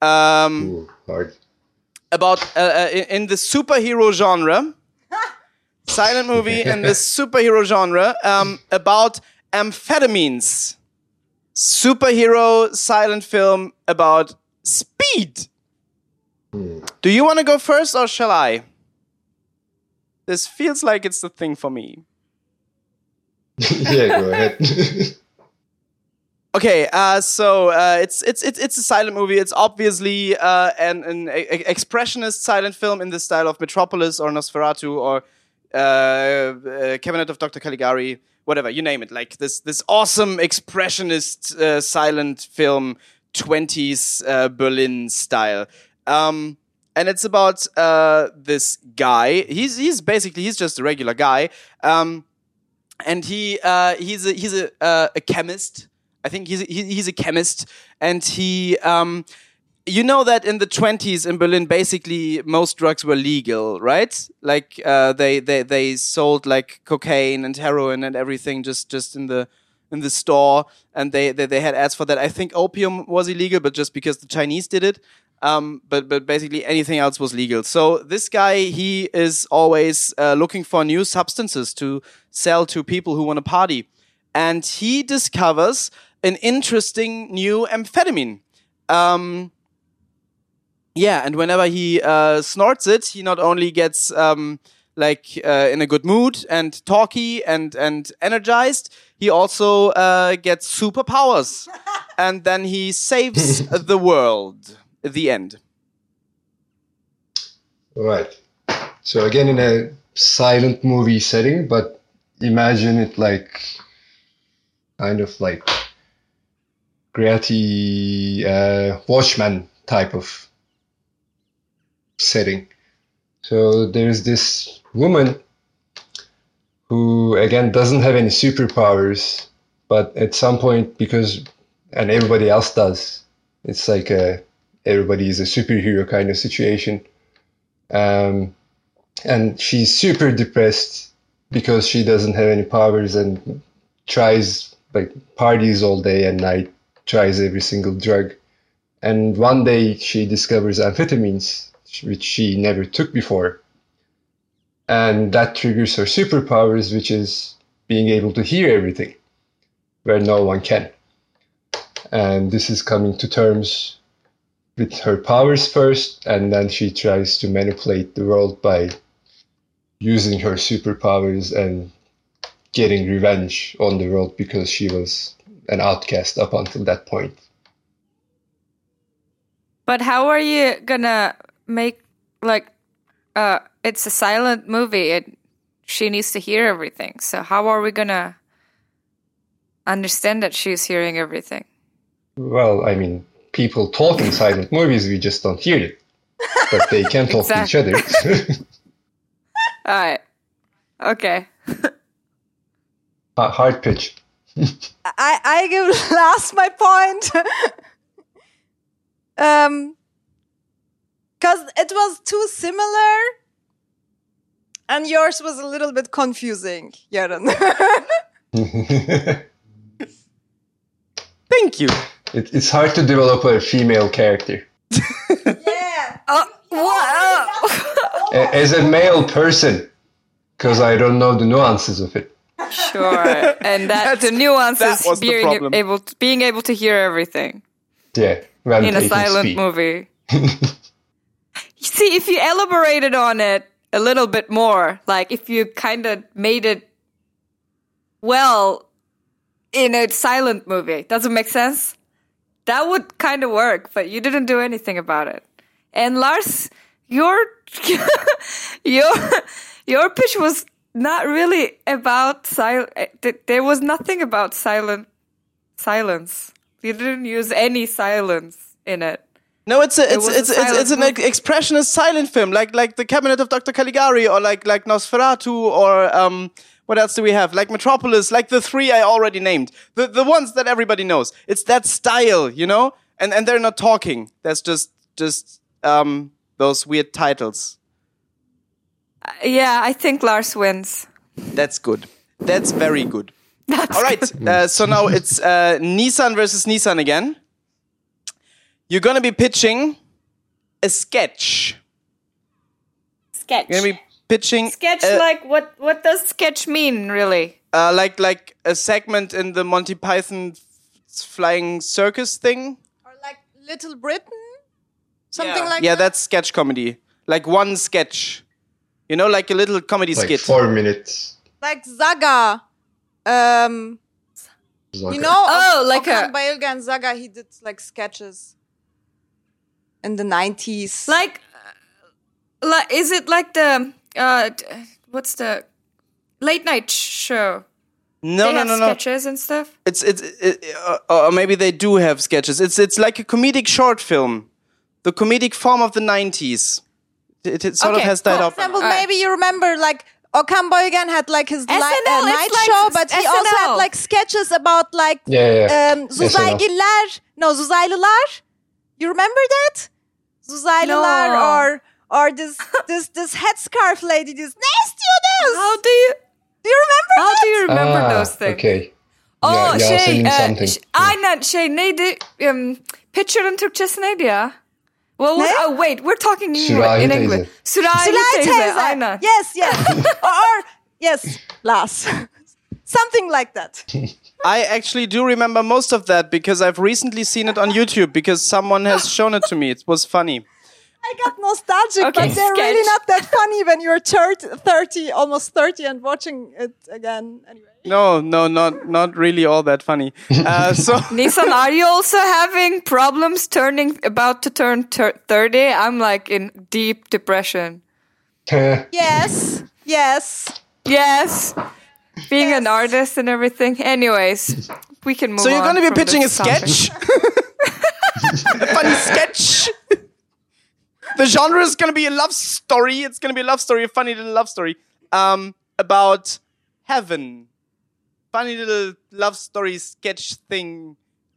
um, Ooh, hard. about uh, uh, in in the superhero genre. <laughs> silent movie in the superhero genre um, about amphetamines. Superhero silent film about speed. Do you want to go first or shall I? This feels like it's the thing for me. <laughs> yeah, go ahead. <laughs> Okay, uh, so uh, it's it's it's it's a silent movie. It's obviously uh, an an e- expressionist silent film in the style of Metropolis or Nosferatu or uh, uh, Cabinet of Dr. Caligari, whatever you name it. Like this this awesome expressionist uh, silent film, twenties Berlin style. Um, and it's about this guy. He's he's basically he's just a regular guy. Um, and he uh, he's a he's a uh, a chemist. I think he's a, he's a chemist, and he um, you know that in the twenties in Berlin, basically most drugs were legal, right? Like uh, they they they sold like cocaine and heroin and everything just just in the in the store, and they, they they had ads for that. I think opium was illegal, but just because the Chinese did it. Um, but but basically anything else was legal. So this guy he is always uh, looking for new substances to sell to people who want to party, and he discovers an interesting new amphetamine. Um, yeah, and whenever he uh, snorts it, he not only gets um, like uh, in a good mood and talky and and energized, he also uh, gets superpowers, <laughs> and then he saves <laughs> the world. The end. right. So again, in a silent movie setting, but imagine it like kind of like gritty uh, Watchmen type of setting. So there's this woman who again doesn't have any superpowers, but at some point because and everybody else does, it's like a everybody is a superhero kind of situation. Um, and she's super depressed because she doesn't have any powers and tries like parties all day and night, tries every single drug. And one day she discovers amphetamines, which she never took before. And that triggers her superpowers, which is being able to hear everything where no one can. And this is coming to terms with her powers first, and then she tries to manipulate the world by using her superpowers and getting revenge on the world because she was an outcast up until that point. But how are you gonna make like uh it's a silent movie and she needs to hear everything. So how are we gonna understand that she's hearing everything? Well, I mean, people talk in silent movies, we just don't hear it. But they can talk to each other. <laughs> Alright. Okay. Ha- Hard pitch. I I give Lars my point. <laughs> um, because it was too similar, and yours was a little bit confusing, Yaren. <laughs> Thank you. It, it's hard to develop a female character. yeah. <laughs> Uh, oh, wow. A- As a male person, because I don't know the nuances of it. sure. And that <laughs> the nuances was the being problem. able to, being able to hear everything Yeah, in a silent speed. movie. See, if you elaborated on it a little bit more, like if you kind of made it well in a silent movie, does it make sense? That would kind of work, but you didn't do anything about it. And Lars, your <laughs> your your pitch was not really about silent. There was nothing about silent silence. You didn't use any silence in it. No, it's a, it's was a it's it's, it's an ex- expressionist silent film, like like the Cabinet of Dr. Caligari, or like like Nosferatu, or um, what else do we have? Like Metropolis, like the three I already named, the the ones that everybody knows. It's that style, you know, and and they're not talking. That's just just um those weird titles. Yeah, I think Lars wins. That's good. That's very good. That's All right. Uh, so now it's uh, Nissan versus Nissan again. You're gonna be pitching a sketch. sketch. You're gonna be pitching sketch a- like what? What does sketch mean, really? uh, like like a segment in the Monty Python flying circus thing. Or like Little Britain, something like that? yeah, that. that's sketch comedy. Like one sketch, you know, like a little comedy Like skit. four minutes. like Zaga. Um, you know, Oh, like Okan a- Bayülgen and Zaga. He did like sketches in the nineties. Like, uh, like is it like the uh, what's the late night show? no, they no, have no, no. sketches and stuff. It's it's it, uh, or maybe they do have sketches. It's it's like a comedic short film, the comedic form of the '90s. It, it sort Okay, of has died off. For example, Alright. maybe you remember like Okan Bayülgen had like his li- uh, night like show, but he also had like sketches about like Yeah, yeah, yeah. um, Zuzaygiller. No, Zuzaylılar. You remember that? Zuzaylılar No. or or this this this headscarf lady, this nasty Yunus. How do you Do you remember how that? do you remember Ah, those things? Okay. Oh Ya- şey, Yasemin e, something. ş- aynen şey neydi? Um, picture'ın Türkçesi neydi ya? Well, Ne? oh wait, we're talking in, Sürahi in. English. Sürahi, Süleyha teyze, teyze. aynen. Yes, yes. <laughs> or, or yes, Lars. <laughs> Something like that. <laughs> I actually do remember most of that because I've recently seen it on YouTube because someone has shown it to me. It was funny. I got nostalgic, Okay, but they're really not that funny when you're 30, 30, almost 30 and watching it again. Anyway. No, no, not not really all that funny. Uh, so <laughs> Nissan, are you also having problems turning about to turn 30? I'm like in deep depression. Yes, yes. Yes. Being an artist and everything. Anyways, we can move so you're going to be pitching a topic. sketch, <laughs> a funny sketch. <laughs> the genre is going to be a love story. It's going to be a love story, a funny little love story um, about heaven. Funny little love story sketch thing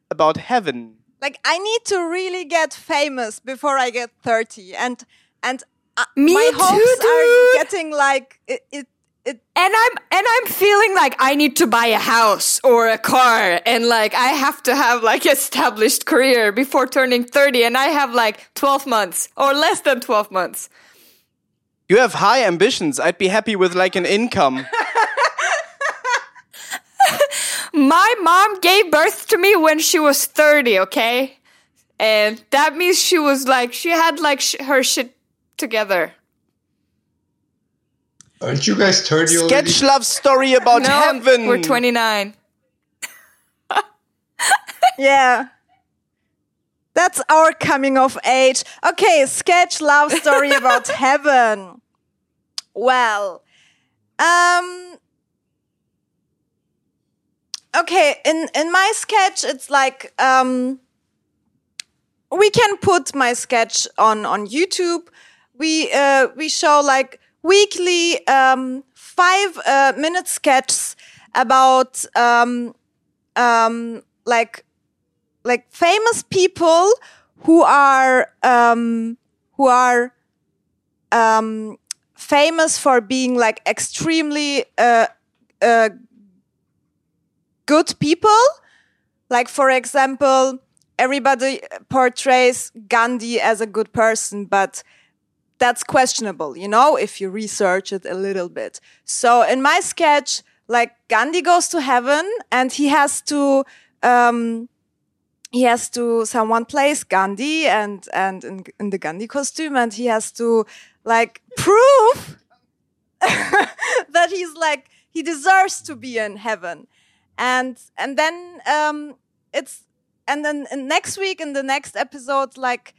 about heaven. Like I need to really get famous before I get 30 and and uh, Me my too, hopes dude. are getting like it, it it and I'm and I'm feeling like I need to buy a house or a car and like I have to have like <laughs> established career before turning 30 and I have like 12 months or less than 12 months. You have high ambitions. I'd be happy with like an income. <laughs> My mom gave birth to me when she was 30, okay? And that means she was like she had like sh- her shit together. Aren't you guys 30 already? Sketch love story about No, heaven. we're 29. <laughs> Yeah. That's our coming of age. Okay, sketch love story about <laughs> heaven. Well, um Okay, in in my sketch it's like um we can put my sketch on on YouTube. We uh we show like weekly um 5 uh, minute sketches about um um like like famous people who are um who are um famous for being like extremely uh uh good people. Like for example everybody portrays gandhi as a good person but that's questionable, you know, if you research it a little bit. So in my sketch, like Gandhi goes to heaven and he has to, um, he has to, someone plays Gandhi and, and in, in the Gandhi costume and he has to like prove <laughs> that he's like, he deserves to be in heaven. And, and then, um, it's, and then next week in the next episode, like,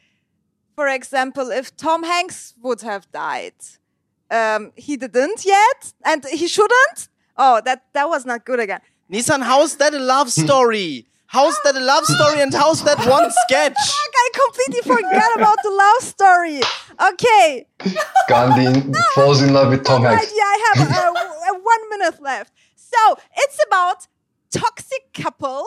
for example, if Tom Hanks would have died, um, he didn't yet, and he shouldn't. Oh, that that was not good again. Nissan, how's that a love <laughs> story? How's that a love story and how's that one <laughs> sketch? Fuck, I completely forgot about the love story. Okay, <laughs> Gandhi falls in love with Tom right, Hanks. yeah, I have uh, one minute left. So it's about toxic couple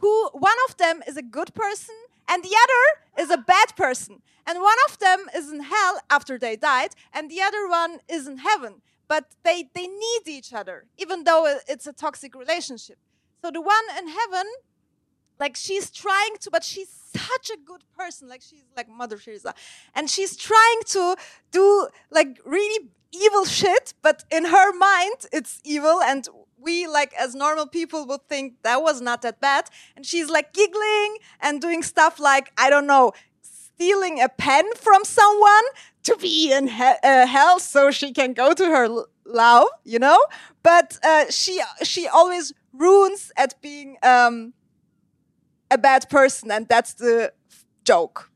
who one of them is a good person and the other is a bad person. And one of them is in hell after they died, and the other one is in heaven. But they, they need each other, even though it's a toxic relationship. So the one in heaven, like she's trying to, but she's such a good person. Like she's like Mother Teresa. And she's trying to do like really evil shit, but in her mind, it's evil. And we, like, as normal people, would think that was not that bad. And she's like giggling and doing stuff like, I don't know, stealing a pen from someone to be in he- uh, hell so she can go to her l- love, you know? But uh, she she always ruins at being um, a bad person, and that's the f- joke.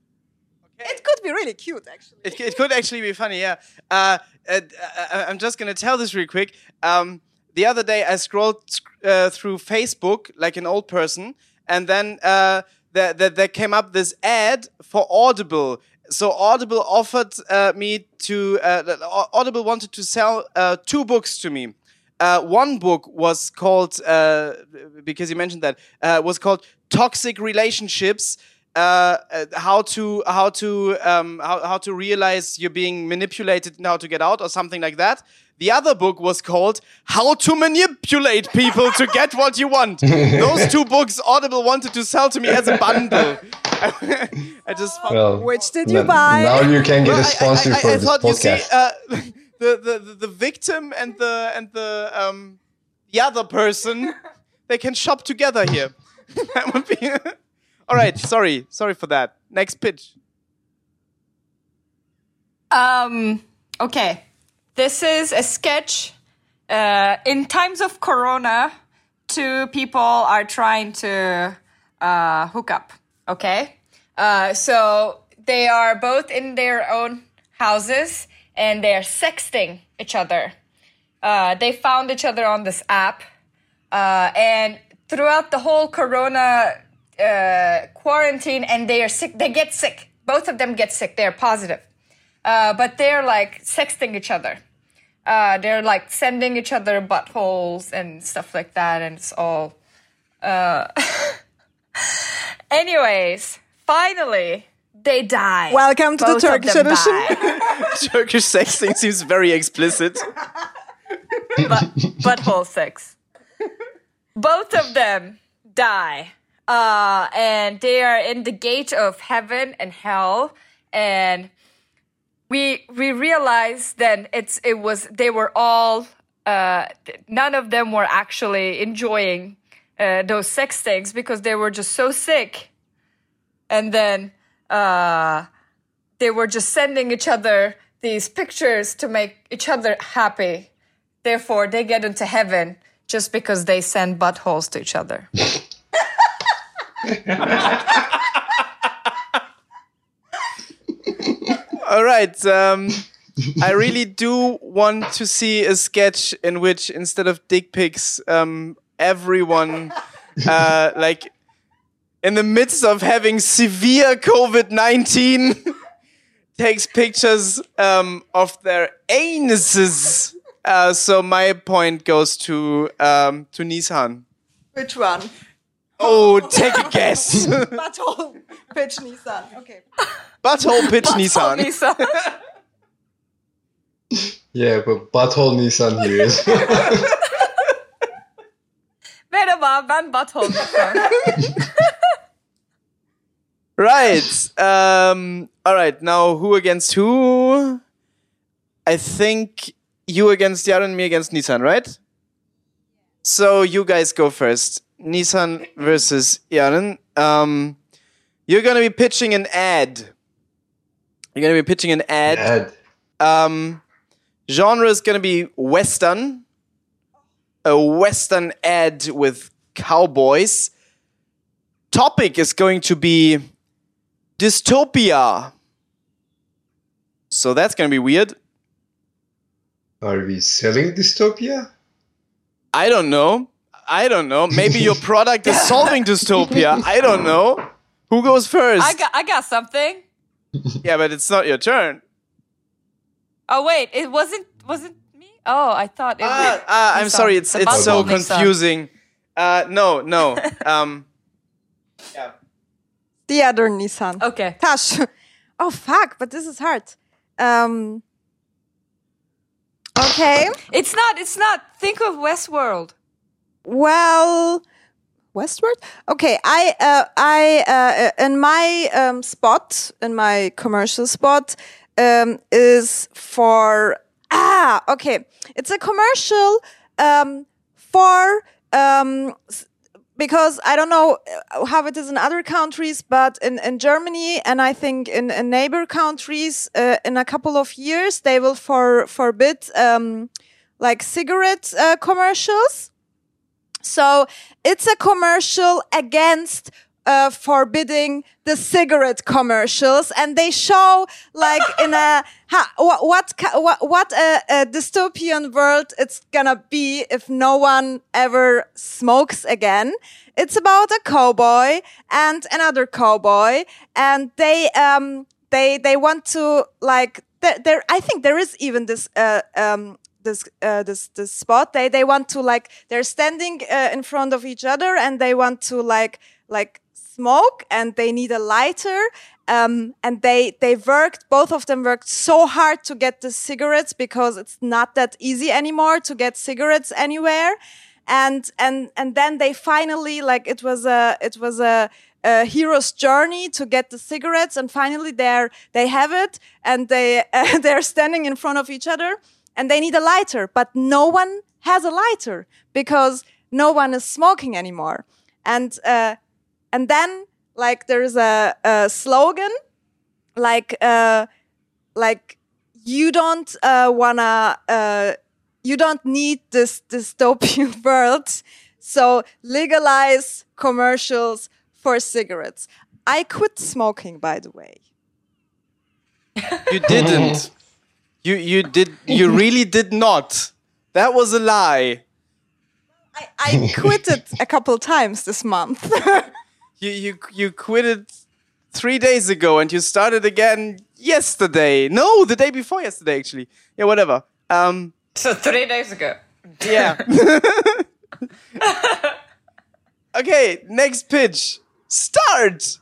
It could be really cute, actually. It, it could actually be funny, yeah. Uh, uh, uh, I'm just gonna tell this real quick. Um, the other day, I scrolled uh, through Facebook like an old person, and then uh, there, there, came up this ad for Audible. So Audible offered uh, me to uh, Audible wanted to sell uh, two books to me. Uh, one book was called uh, because you mentioned that uh, was called Toxic Relationships uh, uh, how to how to um, how, how to realize you're being manipulated and how to get out or something like that. The other book was called How to Manipulate People to Get What You Want. <laughs> Those two books Audible wanted to sell to me as a bundle. <laughs> I just Well, Which did you buy? Now you can get Well, a sponsor I, I, for I, I this thought you see podcast. uh, <laughs> the, the, the the victim and the and the um the other person they can shop together here. that would be all right. Sorry, sorry for that. Next pitch. Um, okay. This is a sketch. Uh, in times of Corona, two people are trying to uh, hook up. Okay. Uh, so they are both in their own houses and they're sexting each other. Uh, they found each other on this app. Uh, and throughout the whole Corona uh, quarantine, and they are sick, they get sick. Both of them get sick. They're positive uh, but they're like sexting each other. Uh, they're like sending each other buttholes and stuff like that, and it's all. Uh... <laughs> Anyways, finally, they die. Welcome to the Both of Turkish edition. die. <laughs> Turkish sexting seems very explicit. but butthole sex. Both of them die. Uh, and they are in the gate of heaven and hell. And we we realized then it's it was they were all uh, none of them were actually enjoying uh, those sex things because they were just so sick. And then uh, they were just sending each other these pictures to make each other happy. Therefore, they get into heaven just because they send buttholes to each other. <laughs> All right. Um, <laughs> I really do want to see a sketch in which instead of dick pics, um, everyone, uh, <laughs> like, in the midst of having severe COVID 19, <laughs> takes pictures um, of their anuses. Uh, so my point goes to um, to Nissan. Which one? Oh, take a guess. <laughs> Butthole pitch Nissan. Okay. Butthole <laughs> pitch Nissan. Nissan. Yeah, but butthole Nissan here is. Merhaba, ben Butthole Nissan. Right. Um, all right. Now, who against who? I think you against Yaren, me against Nissan, right? So you guys go first. Nissan versus Yaren. Um, you're gonna be pitching an ad. You're gonna be pitching an ad. Ad. Um, genre is gonna be western. A western ad with cowboys. Topic is going to be dystopia. So that's gonna be weird. Are we selling dystopia? I don't know. I don't know. Maybe your <laughs> product is solving dystopia. I don't know. Who goes first? I got, I got something. yeah, but it's not your turn. Oh wait, it wasn't wasn't me. Oh, I thought it Ah, was. ah, I'm Nissan. sorry. It's The it's so confusing. Uh, no, no. <laughs> Um, yeah. The other Nissan. Okay. Tash. <laughs> Oh fuck! But this is hard. Um. Okay. It's not. It's not. Think of Westworld. Well, westward. Okay. I uh, I uh, in my um, spot in my commercial spot um, is for ah okay. It's a commercial um, for um, because I don't know uh, how it is in other countries, but in, in Germany and I think in, in neighbor countries, uh, in a couple of years, they will for forbid um, like cigarette uh, commercials. So it's a commercial against uh, forbidding the cigarette commercials, and they show like in a <laughs> ha, what what what, a, a dystopian world it's gonna be if no one ever smokes again. It's about a cowboy and another cowboy, and they um they they want to like there I think there is even this uh, um this uh, this this spot. They they want to like they're standing uh, in front of each other and they want to like like smoke and they need a lighter um, and they they worked both of them worked so hard to get the cigarettes because it's not that easy anymore to get cigarettes anywhere. And and and then they finally like it was a it was a a hero's journey to get the cigarettes and finally they're they have it and they uh, <laughs> they're standing in front of each other and they need a lighter but no one has a lighter because no one is smoking anymore. And uh and then like there's a, a slogan like uh like you don't uh wanna uh you don't need this dystopian <laughs> world. So legalize commercials for cigarettes. I quit smoking by the way. You didn't. You you did. You really did not. That was a lie. i, I quit it a couple times this month <laughs> You you you quit it three days ago, and you started again yesterday. No, the day before yesterday, actually. Yeah, whatever. Um, So three days ago. yeah. <laughs> okay, next pitch. Start.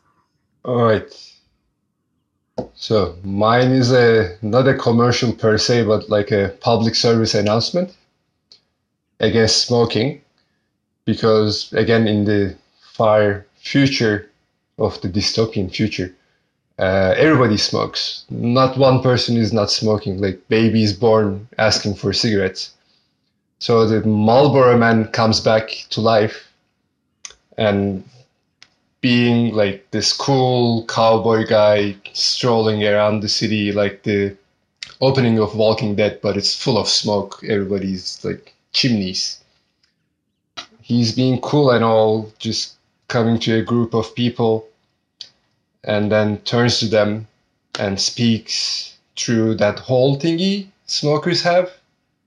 All right. So mine is a not a commercial per se, but like a public service announcement against smoking, because again, in the far future of the dystopian future, uh, everybody smokes. Not one person is not smoking. Like babies born asking for cigarettes. So the Marlboro man comes back to life, and being like this cool cowboy guy strolling around the city like the opening of Walking Dead, but it's full of smoke. Everybody's like chimneys. He's being cool and all, just coming to a group of people, and then turns to them and speaks through that whole thingy smokers have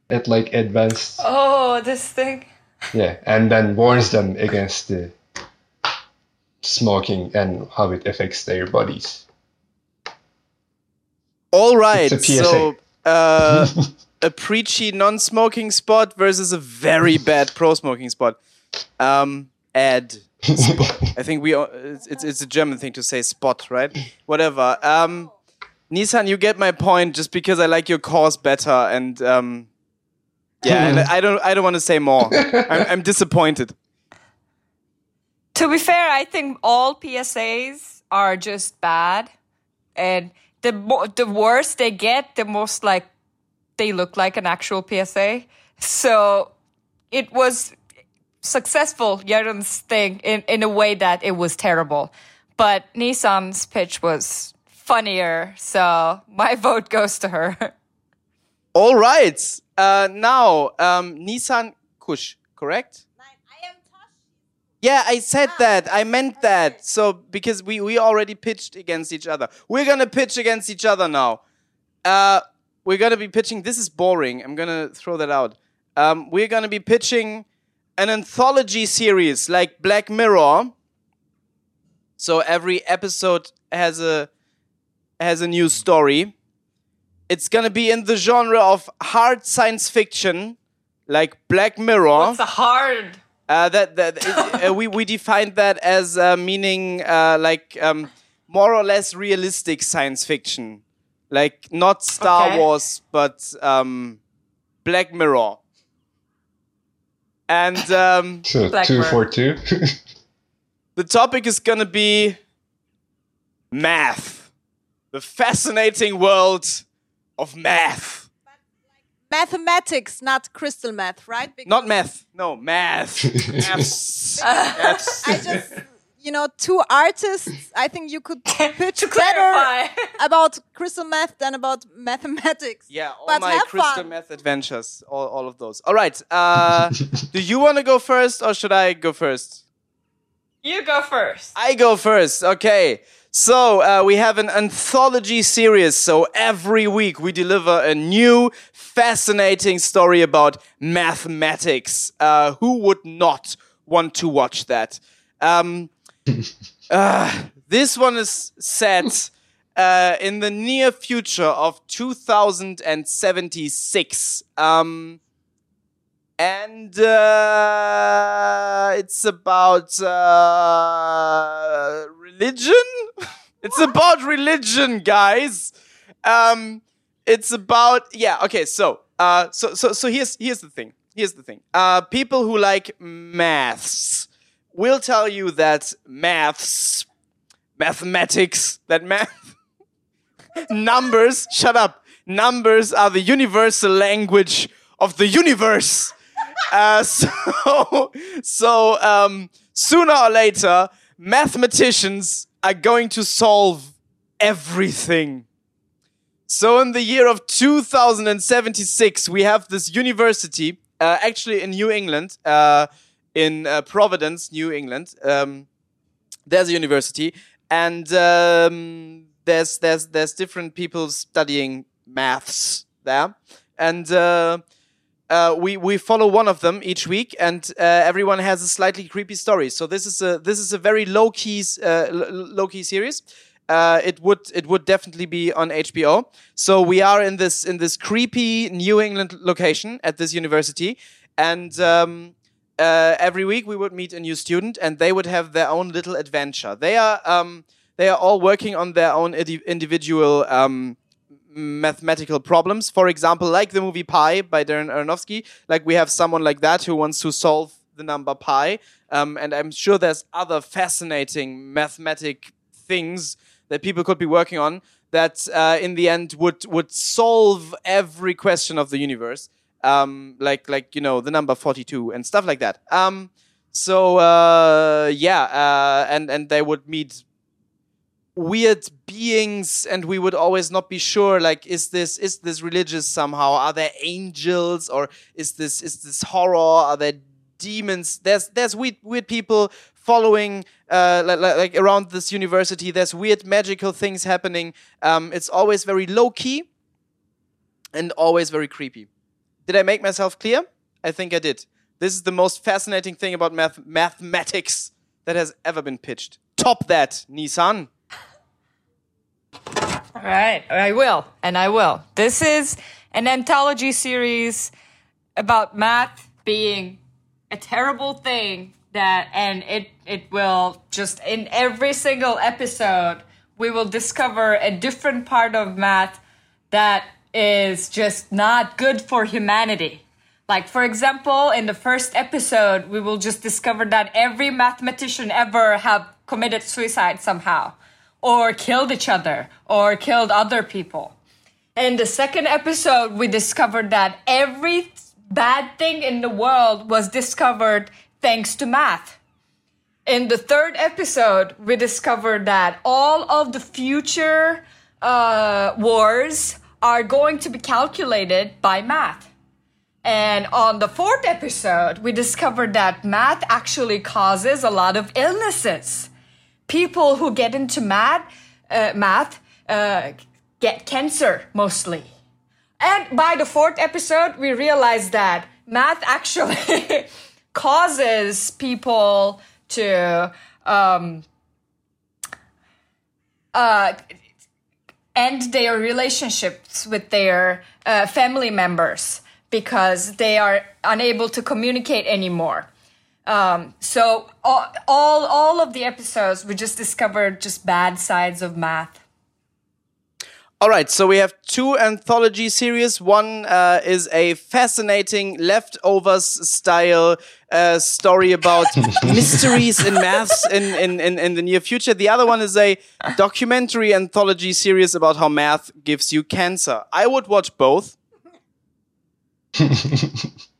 at like advanced Oh, this thing. yeah, and then warns them against the smoking and how it affects their bodies. All right. It's a PSA. So, uh, <laughs> a preachy non-smoking spot versus a very bad pro-smoking spot. Um, ad. <laughs> I think we. all- It's, it's it's a German thing to say spot, right? Whatever. Um, Nissan, you get my point. Just because I like your cause better, and um, yeah, and <laughs> I don't I don't want to say more. I'm, I'm disappointed. To be fair, I think all PSAs are just bad, and the mo- the worse they get, the most like they look like an actual PSA. So it was successful, Yaren's thing, in in a way that it was terrible, but Nissan's pitch was funnier. So my <laughs> vote goes to her. All right. Uh, now, um, Nissan Kush, correct? Yeah, I said that. I meant that. So because we we already pitched against each other, we're gonna pitch against each other now. Uh, we're gonna be pitching. This is boring. I'm gonna throw that out. Um, we're gonna be pitching an anthology series like Black Mirror. So every episode has a has a new story. It's gonna be in the genre of hard science fiction, like Black Mirror. It's a hard. Uh, that that uh, we we defined that as uh, meaning uh, like um, more or less realistic science fiction, like not Star Okay. Wars, but um, Black Mirror. And um, <laughs> So Black two Mirror. for two. <laughs> the topic is gonna be math, the fascinating world of math. Mathematics, not crystal math, right? Because Not math, no math. <laughs> Maths. Maths. <laughs> I just, you know, two artists. I think you could <laughs> pitch To better clarify. about crystal math than about mathematics. Yeah, all But my crystal fun. meth adventures, all, all of those. All right. Uh, do you want to go first or should I go first? You go first. I go first. Okay. So uh, we have an anthology series. So every week we deliver a new, fascinating story about mathematics. Uh, who would not want to watch that? Um, <laughs> uh, this one is set uh, in the near future of 2076. Um, and uh, it's about uh, religion. <laughs> it's about religion, guys. Um, it's about yeah. Okay, so uh, so so so here's here's the thing. Here's the thing. Uh, people who like maths will tell you that maths, mathematics, that math <laughs> numbers. Shut up. Numbers are the universal language of the universe. <laughs> Uh, so, so um, sooner or later, mathematicians are going to solve everything. So, in the year of 2076, we have this university, uh, actually in New England, uh, in uh, Providence, New England. Um, there's a university, and um, there's there's there's different people studying maths there, and uh, we we follow one of them each week, and uh, everyone has a slightly creepy story. So this is a this is a very low key uh, low key series. Uh, it would it would definitely be on HBO. So we are in this in this creepy New England location at this university, and um, uh, every week we would meet a new student, and they would have their own little adventure. They are um, they are all working on their own indi- individual um, mathematical problems. For example, like the movie Pi by Darren Aronofsky, like we have someone like that who wants to solve the number pi. Um, and I'm sure there's other fascinating mathematic things that people could be working on that uh, in the end would would solve every question of the universe. Um, like like you know the number 42 and stuff like that. Um, so uh, yeah, uh, and and they would meet weird beings and we would always not be sure like is this is this religious somehow? Are there angels or is this is this horror? Are there demons? There's there's weird weird people following uh, like, like around this university. There's weird magical things happening. Um, it's always very low key and always very creepy. Did i make myself clear? I think i did. This is the most fascinating thing about math mathematics that has ever been pitched. Top that nissan right, I will, and I will. This is an anthology series about math being a terrible thing that and it it will just in every single episode we will discover a different part of math that is just not good for humanity. Like for example, in the first episode, we will just discover that every mathematician ever have committed suicide somehow or killed each other or killed other people. In the second episode, we discovered that every bad thing in the world was discovered thanks to math. In the third episode, we discovered that all of the future uh, wars are going to be calculated by math. And on the fourth episode, we discovered that math actually causes a lot of illnesses. People who get into math, uh, math uh, get cancer mostly. And by the fourth episode, we realized that math actually <laughs> causes people to um, uh, end their relationships with their uh, family members because they are unable to communicate anymore. Um, so all, all all of the episodes we just discovered just bad sides of math. All right, so we have two anthology series. One uh, is a fascinating leftovers style uh, story about <laughs> mysteries in maths in, in, in, in the near future. The other one is a documentary anthology series about how math gives you cancer. I would watch both. <laughs>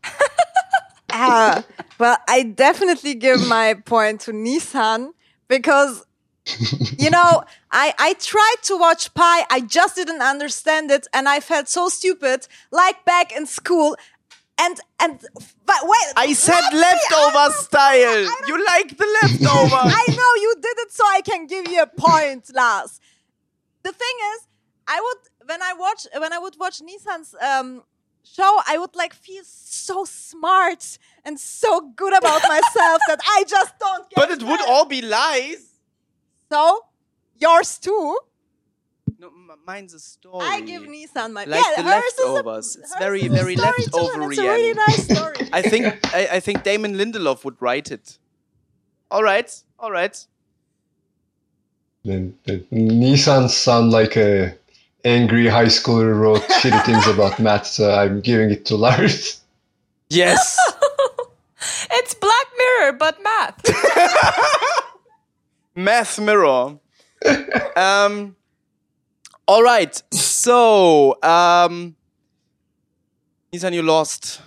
Ah, well, I definitely give my point to Nissan because, you know, <laughs> I, I tried to watch Pi. I just didn't understand it. And I felt so stupid, like back in school. And, and, but wait. I said me leftover understand. style. You like the leftover. <laughs> I know you did it so I can give you a point, Lars. The thing is, I would when I watch when I would watch Nissan's um, show, I would like feel so smart and so good about myself that I just don't get. but it would all be lies. so yours too. No, m- mine's a story. I give Nissan my Like yeah, the hers is a- leftovers. It's very, is very story too, and leftover It's a really nice story. <laughs> I think I, I think Damon Lindelof would write it. All right, all right. Then the Nissan sound like a angry high schooler wrote <laughs> shitty things about math, so I'm giving it to <laughs> Lars. Yes. <laughs> It's Black Mirror, but math. Math Mirror. um. All right. So, um, Nissan, you lost.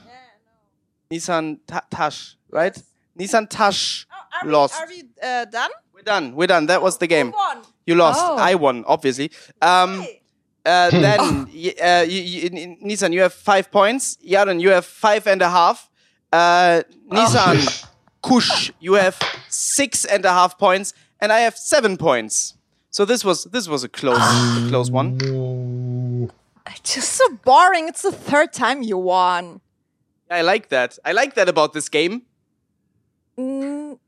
Nissan Ta- Tash, right? Nissan Tash Are we, lost. are we uh, done? We're done. We're done. That was the game. Who won? You lost. Oh. I won, obviously. Um, Hey. Uh, then, uh, you, you, Nissan, you have five points. Yaren, you have five and a half. Uh, Nissan, <laughs> Kush, you have six and a half points, and I have seven points. So this was this was a close a close one. No. Just so boring. It's the third time you won. I like that. I like that about this game. Mm,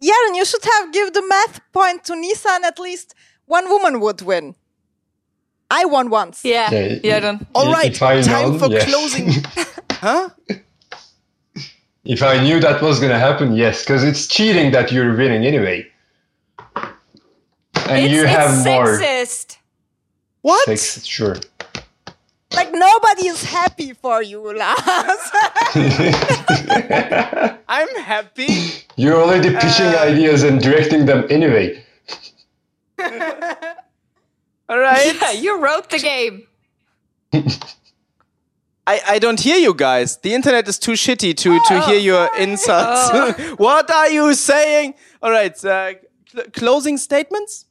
yeah, then you should have give the math point to Nissan. At least one woman would win. I won once. Yeah, Yeah, yeah, then. All If- right, if I time known, for yes. closing. <laughs> huh? If I knew that was gonna happen, yes, because it's cheating that you're winning anyway. And It's, you it's have more. sexist. What? Sex, sure. Like nobody is happy for you, Lars. <laughs> <laughs> I'm happy. You're already pitching Uh, ideas and directing them anyway. All right. Yeah, you wrote the game. <laughs> I, I don't hear you guys. The internet is too shitty to, to hear your insults. <laughs> what are you saying? All right. Uh, cl- closing statements?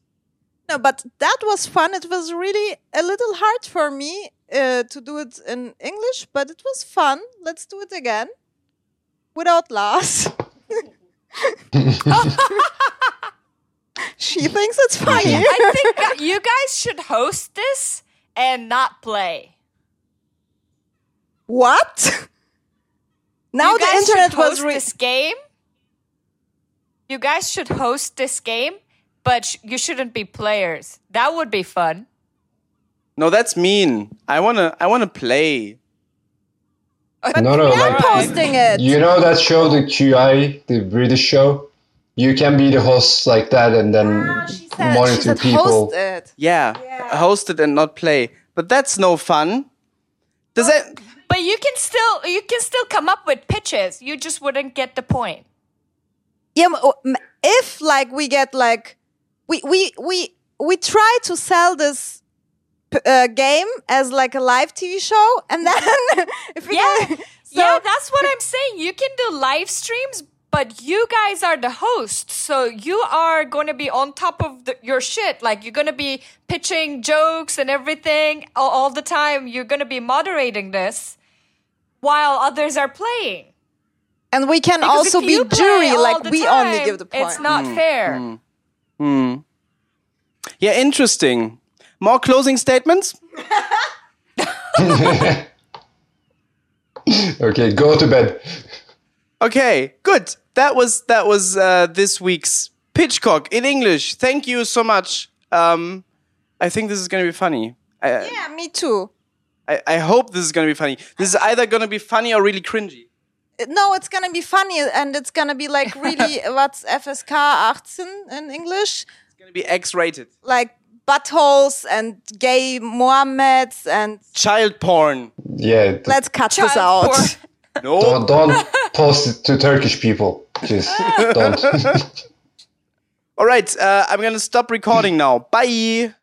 No, but that was fun. It was really a little hard for me uh, to do it in English, but it was fun. Let's do it again without Lars. <laughs> she thinks it's funny. I think you guys should host this and not play. what? Now you the guys internet should was re- this game. You guys should host this game, but sh- you shouldn't be players. That would be fun. No, that's mean. I wanna I wanna play. no, no, I'm like posting it. you know that show, the QI, the British show. You can be the host like that, and then Ah, she said, she monitor said people. host it. Yeah, host it and not play. But that's no fun. Does that? But you can still you can still come up with pitches. You just wouldn't get the point. Yeah, m- o- m- if like we get like we we we we try to sell this uh, game as like a live TV show, and <laughs> then if we Yeah. get, yeah, <laughs> that's what I'm saying. You can do live streams, but you guys are the hosts, so you are going to be on top of the, your shit. Like you're going to be pitching jokes and everything all, all the time. You're going to be moderating this while others are playing. and we can Because also be jury, like the we only give the point. It's not hmm. fair. Hmm. Hmm. Yeah, interesting. More closing statements. <laughs> Okay, go to bed. Okay, good. That was that was uh, this week's Pitchcock in English. Thank you so much. Um, I think this is gonna be funny. I, yeah, me too. I, I hope this is gonna be funny. This is either gonna be funny or really cringy. No, it's gonna be funny, and it's gonna be like really <laughs> what's FSK 18 in English, It's gonna be X-rated. like buttholes and gay Mohammeds, and Child porn. Yeah, let's cut this Child out. <laughs> No. don't, don't post it to Turkish people. Just don't. <laughs> All right. Uh, I'm gonna stop recording now. Bye.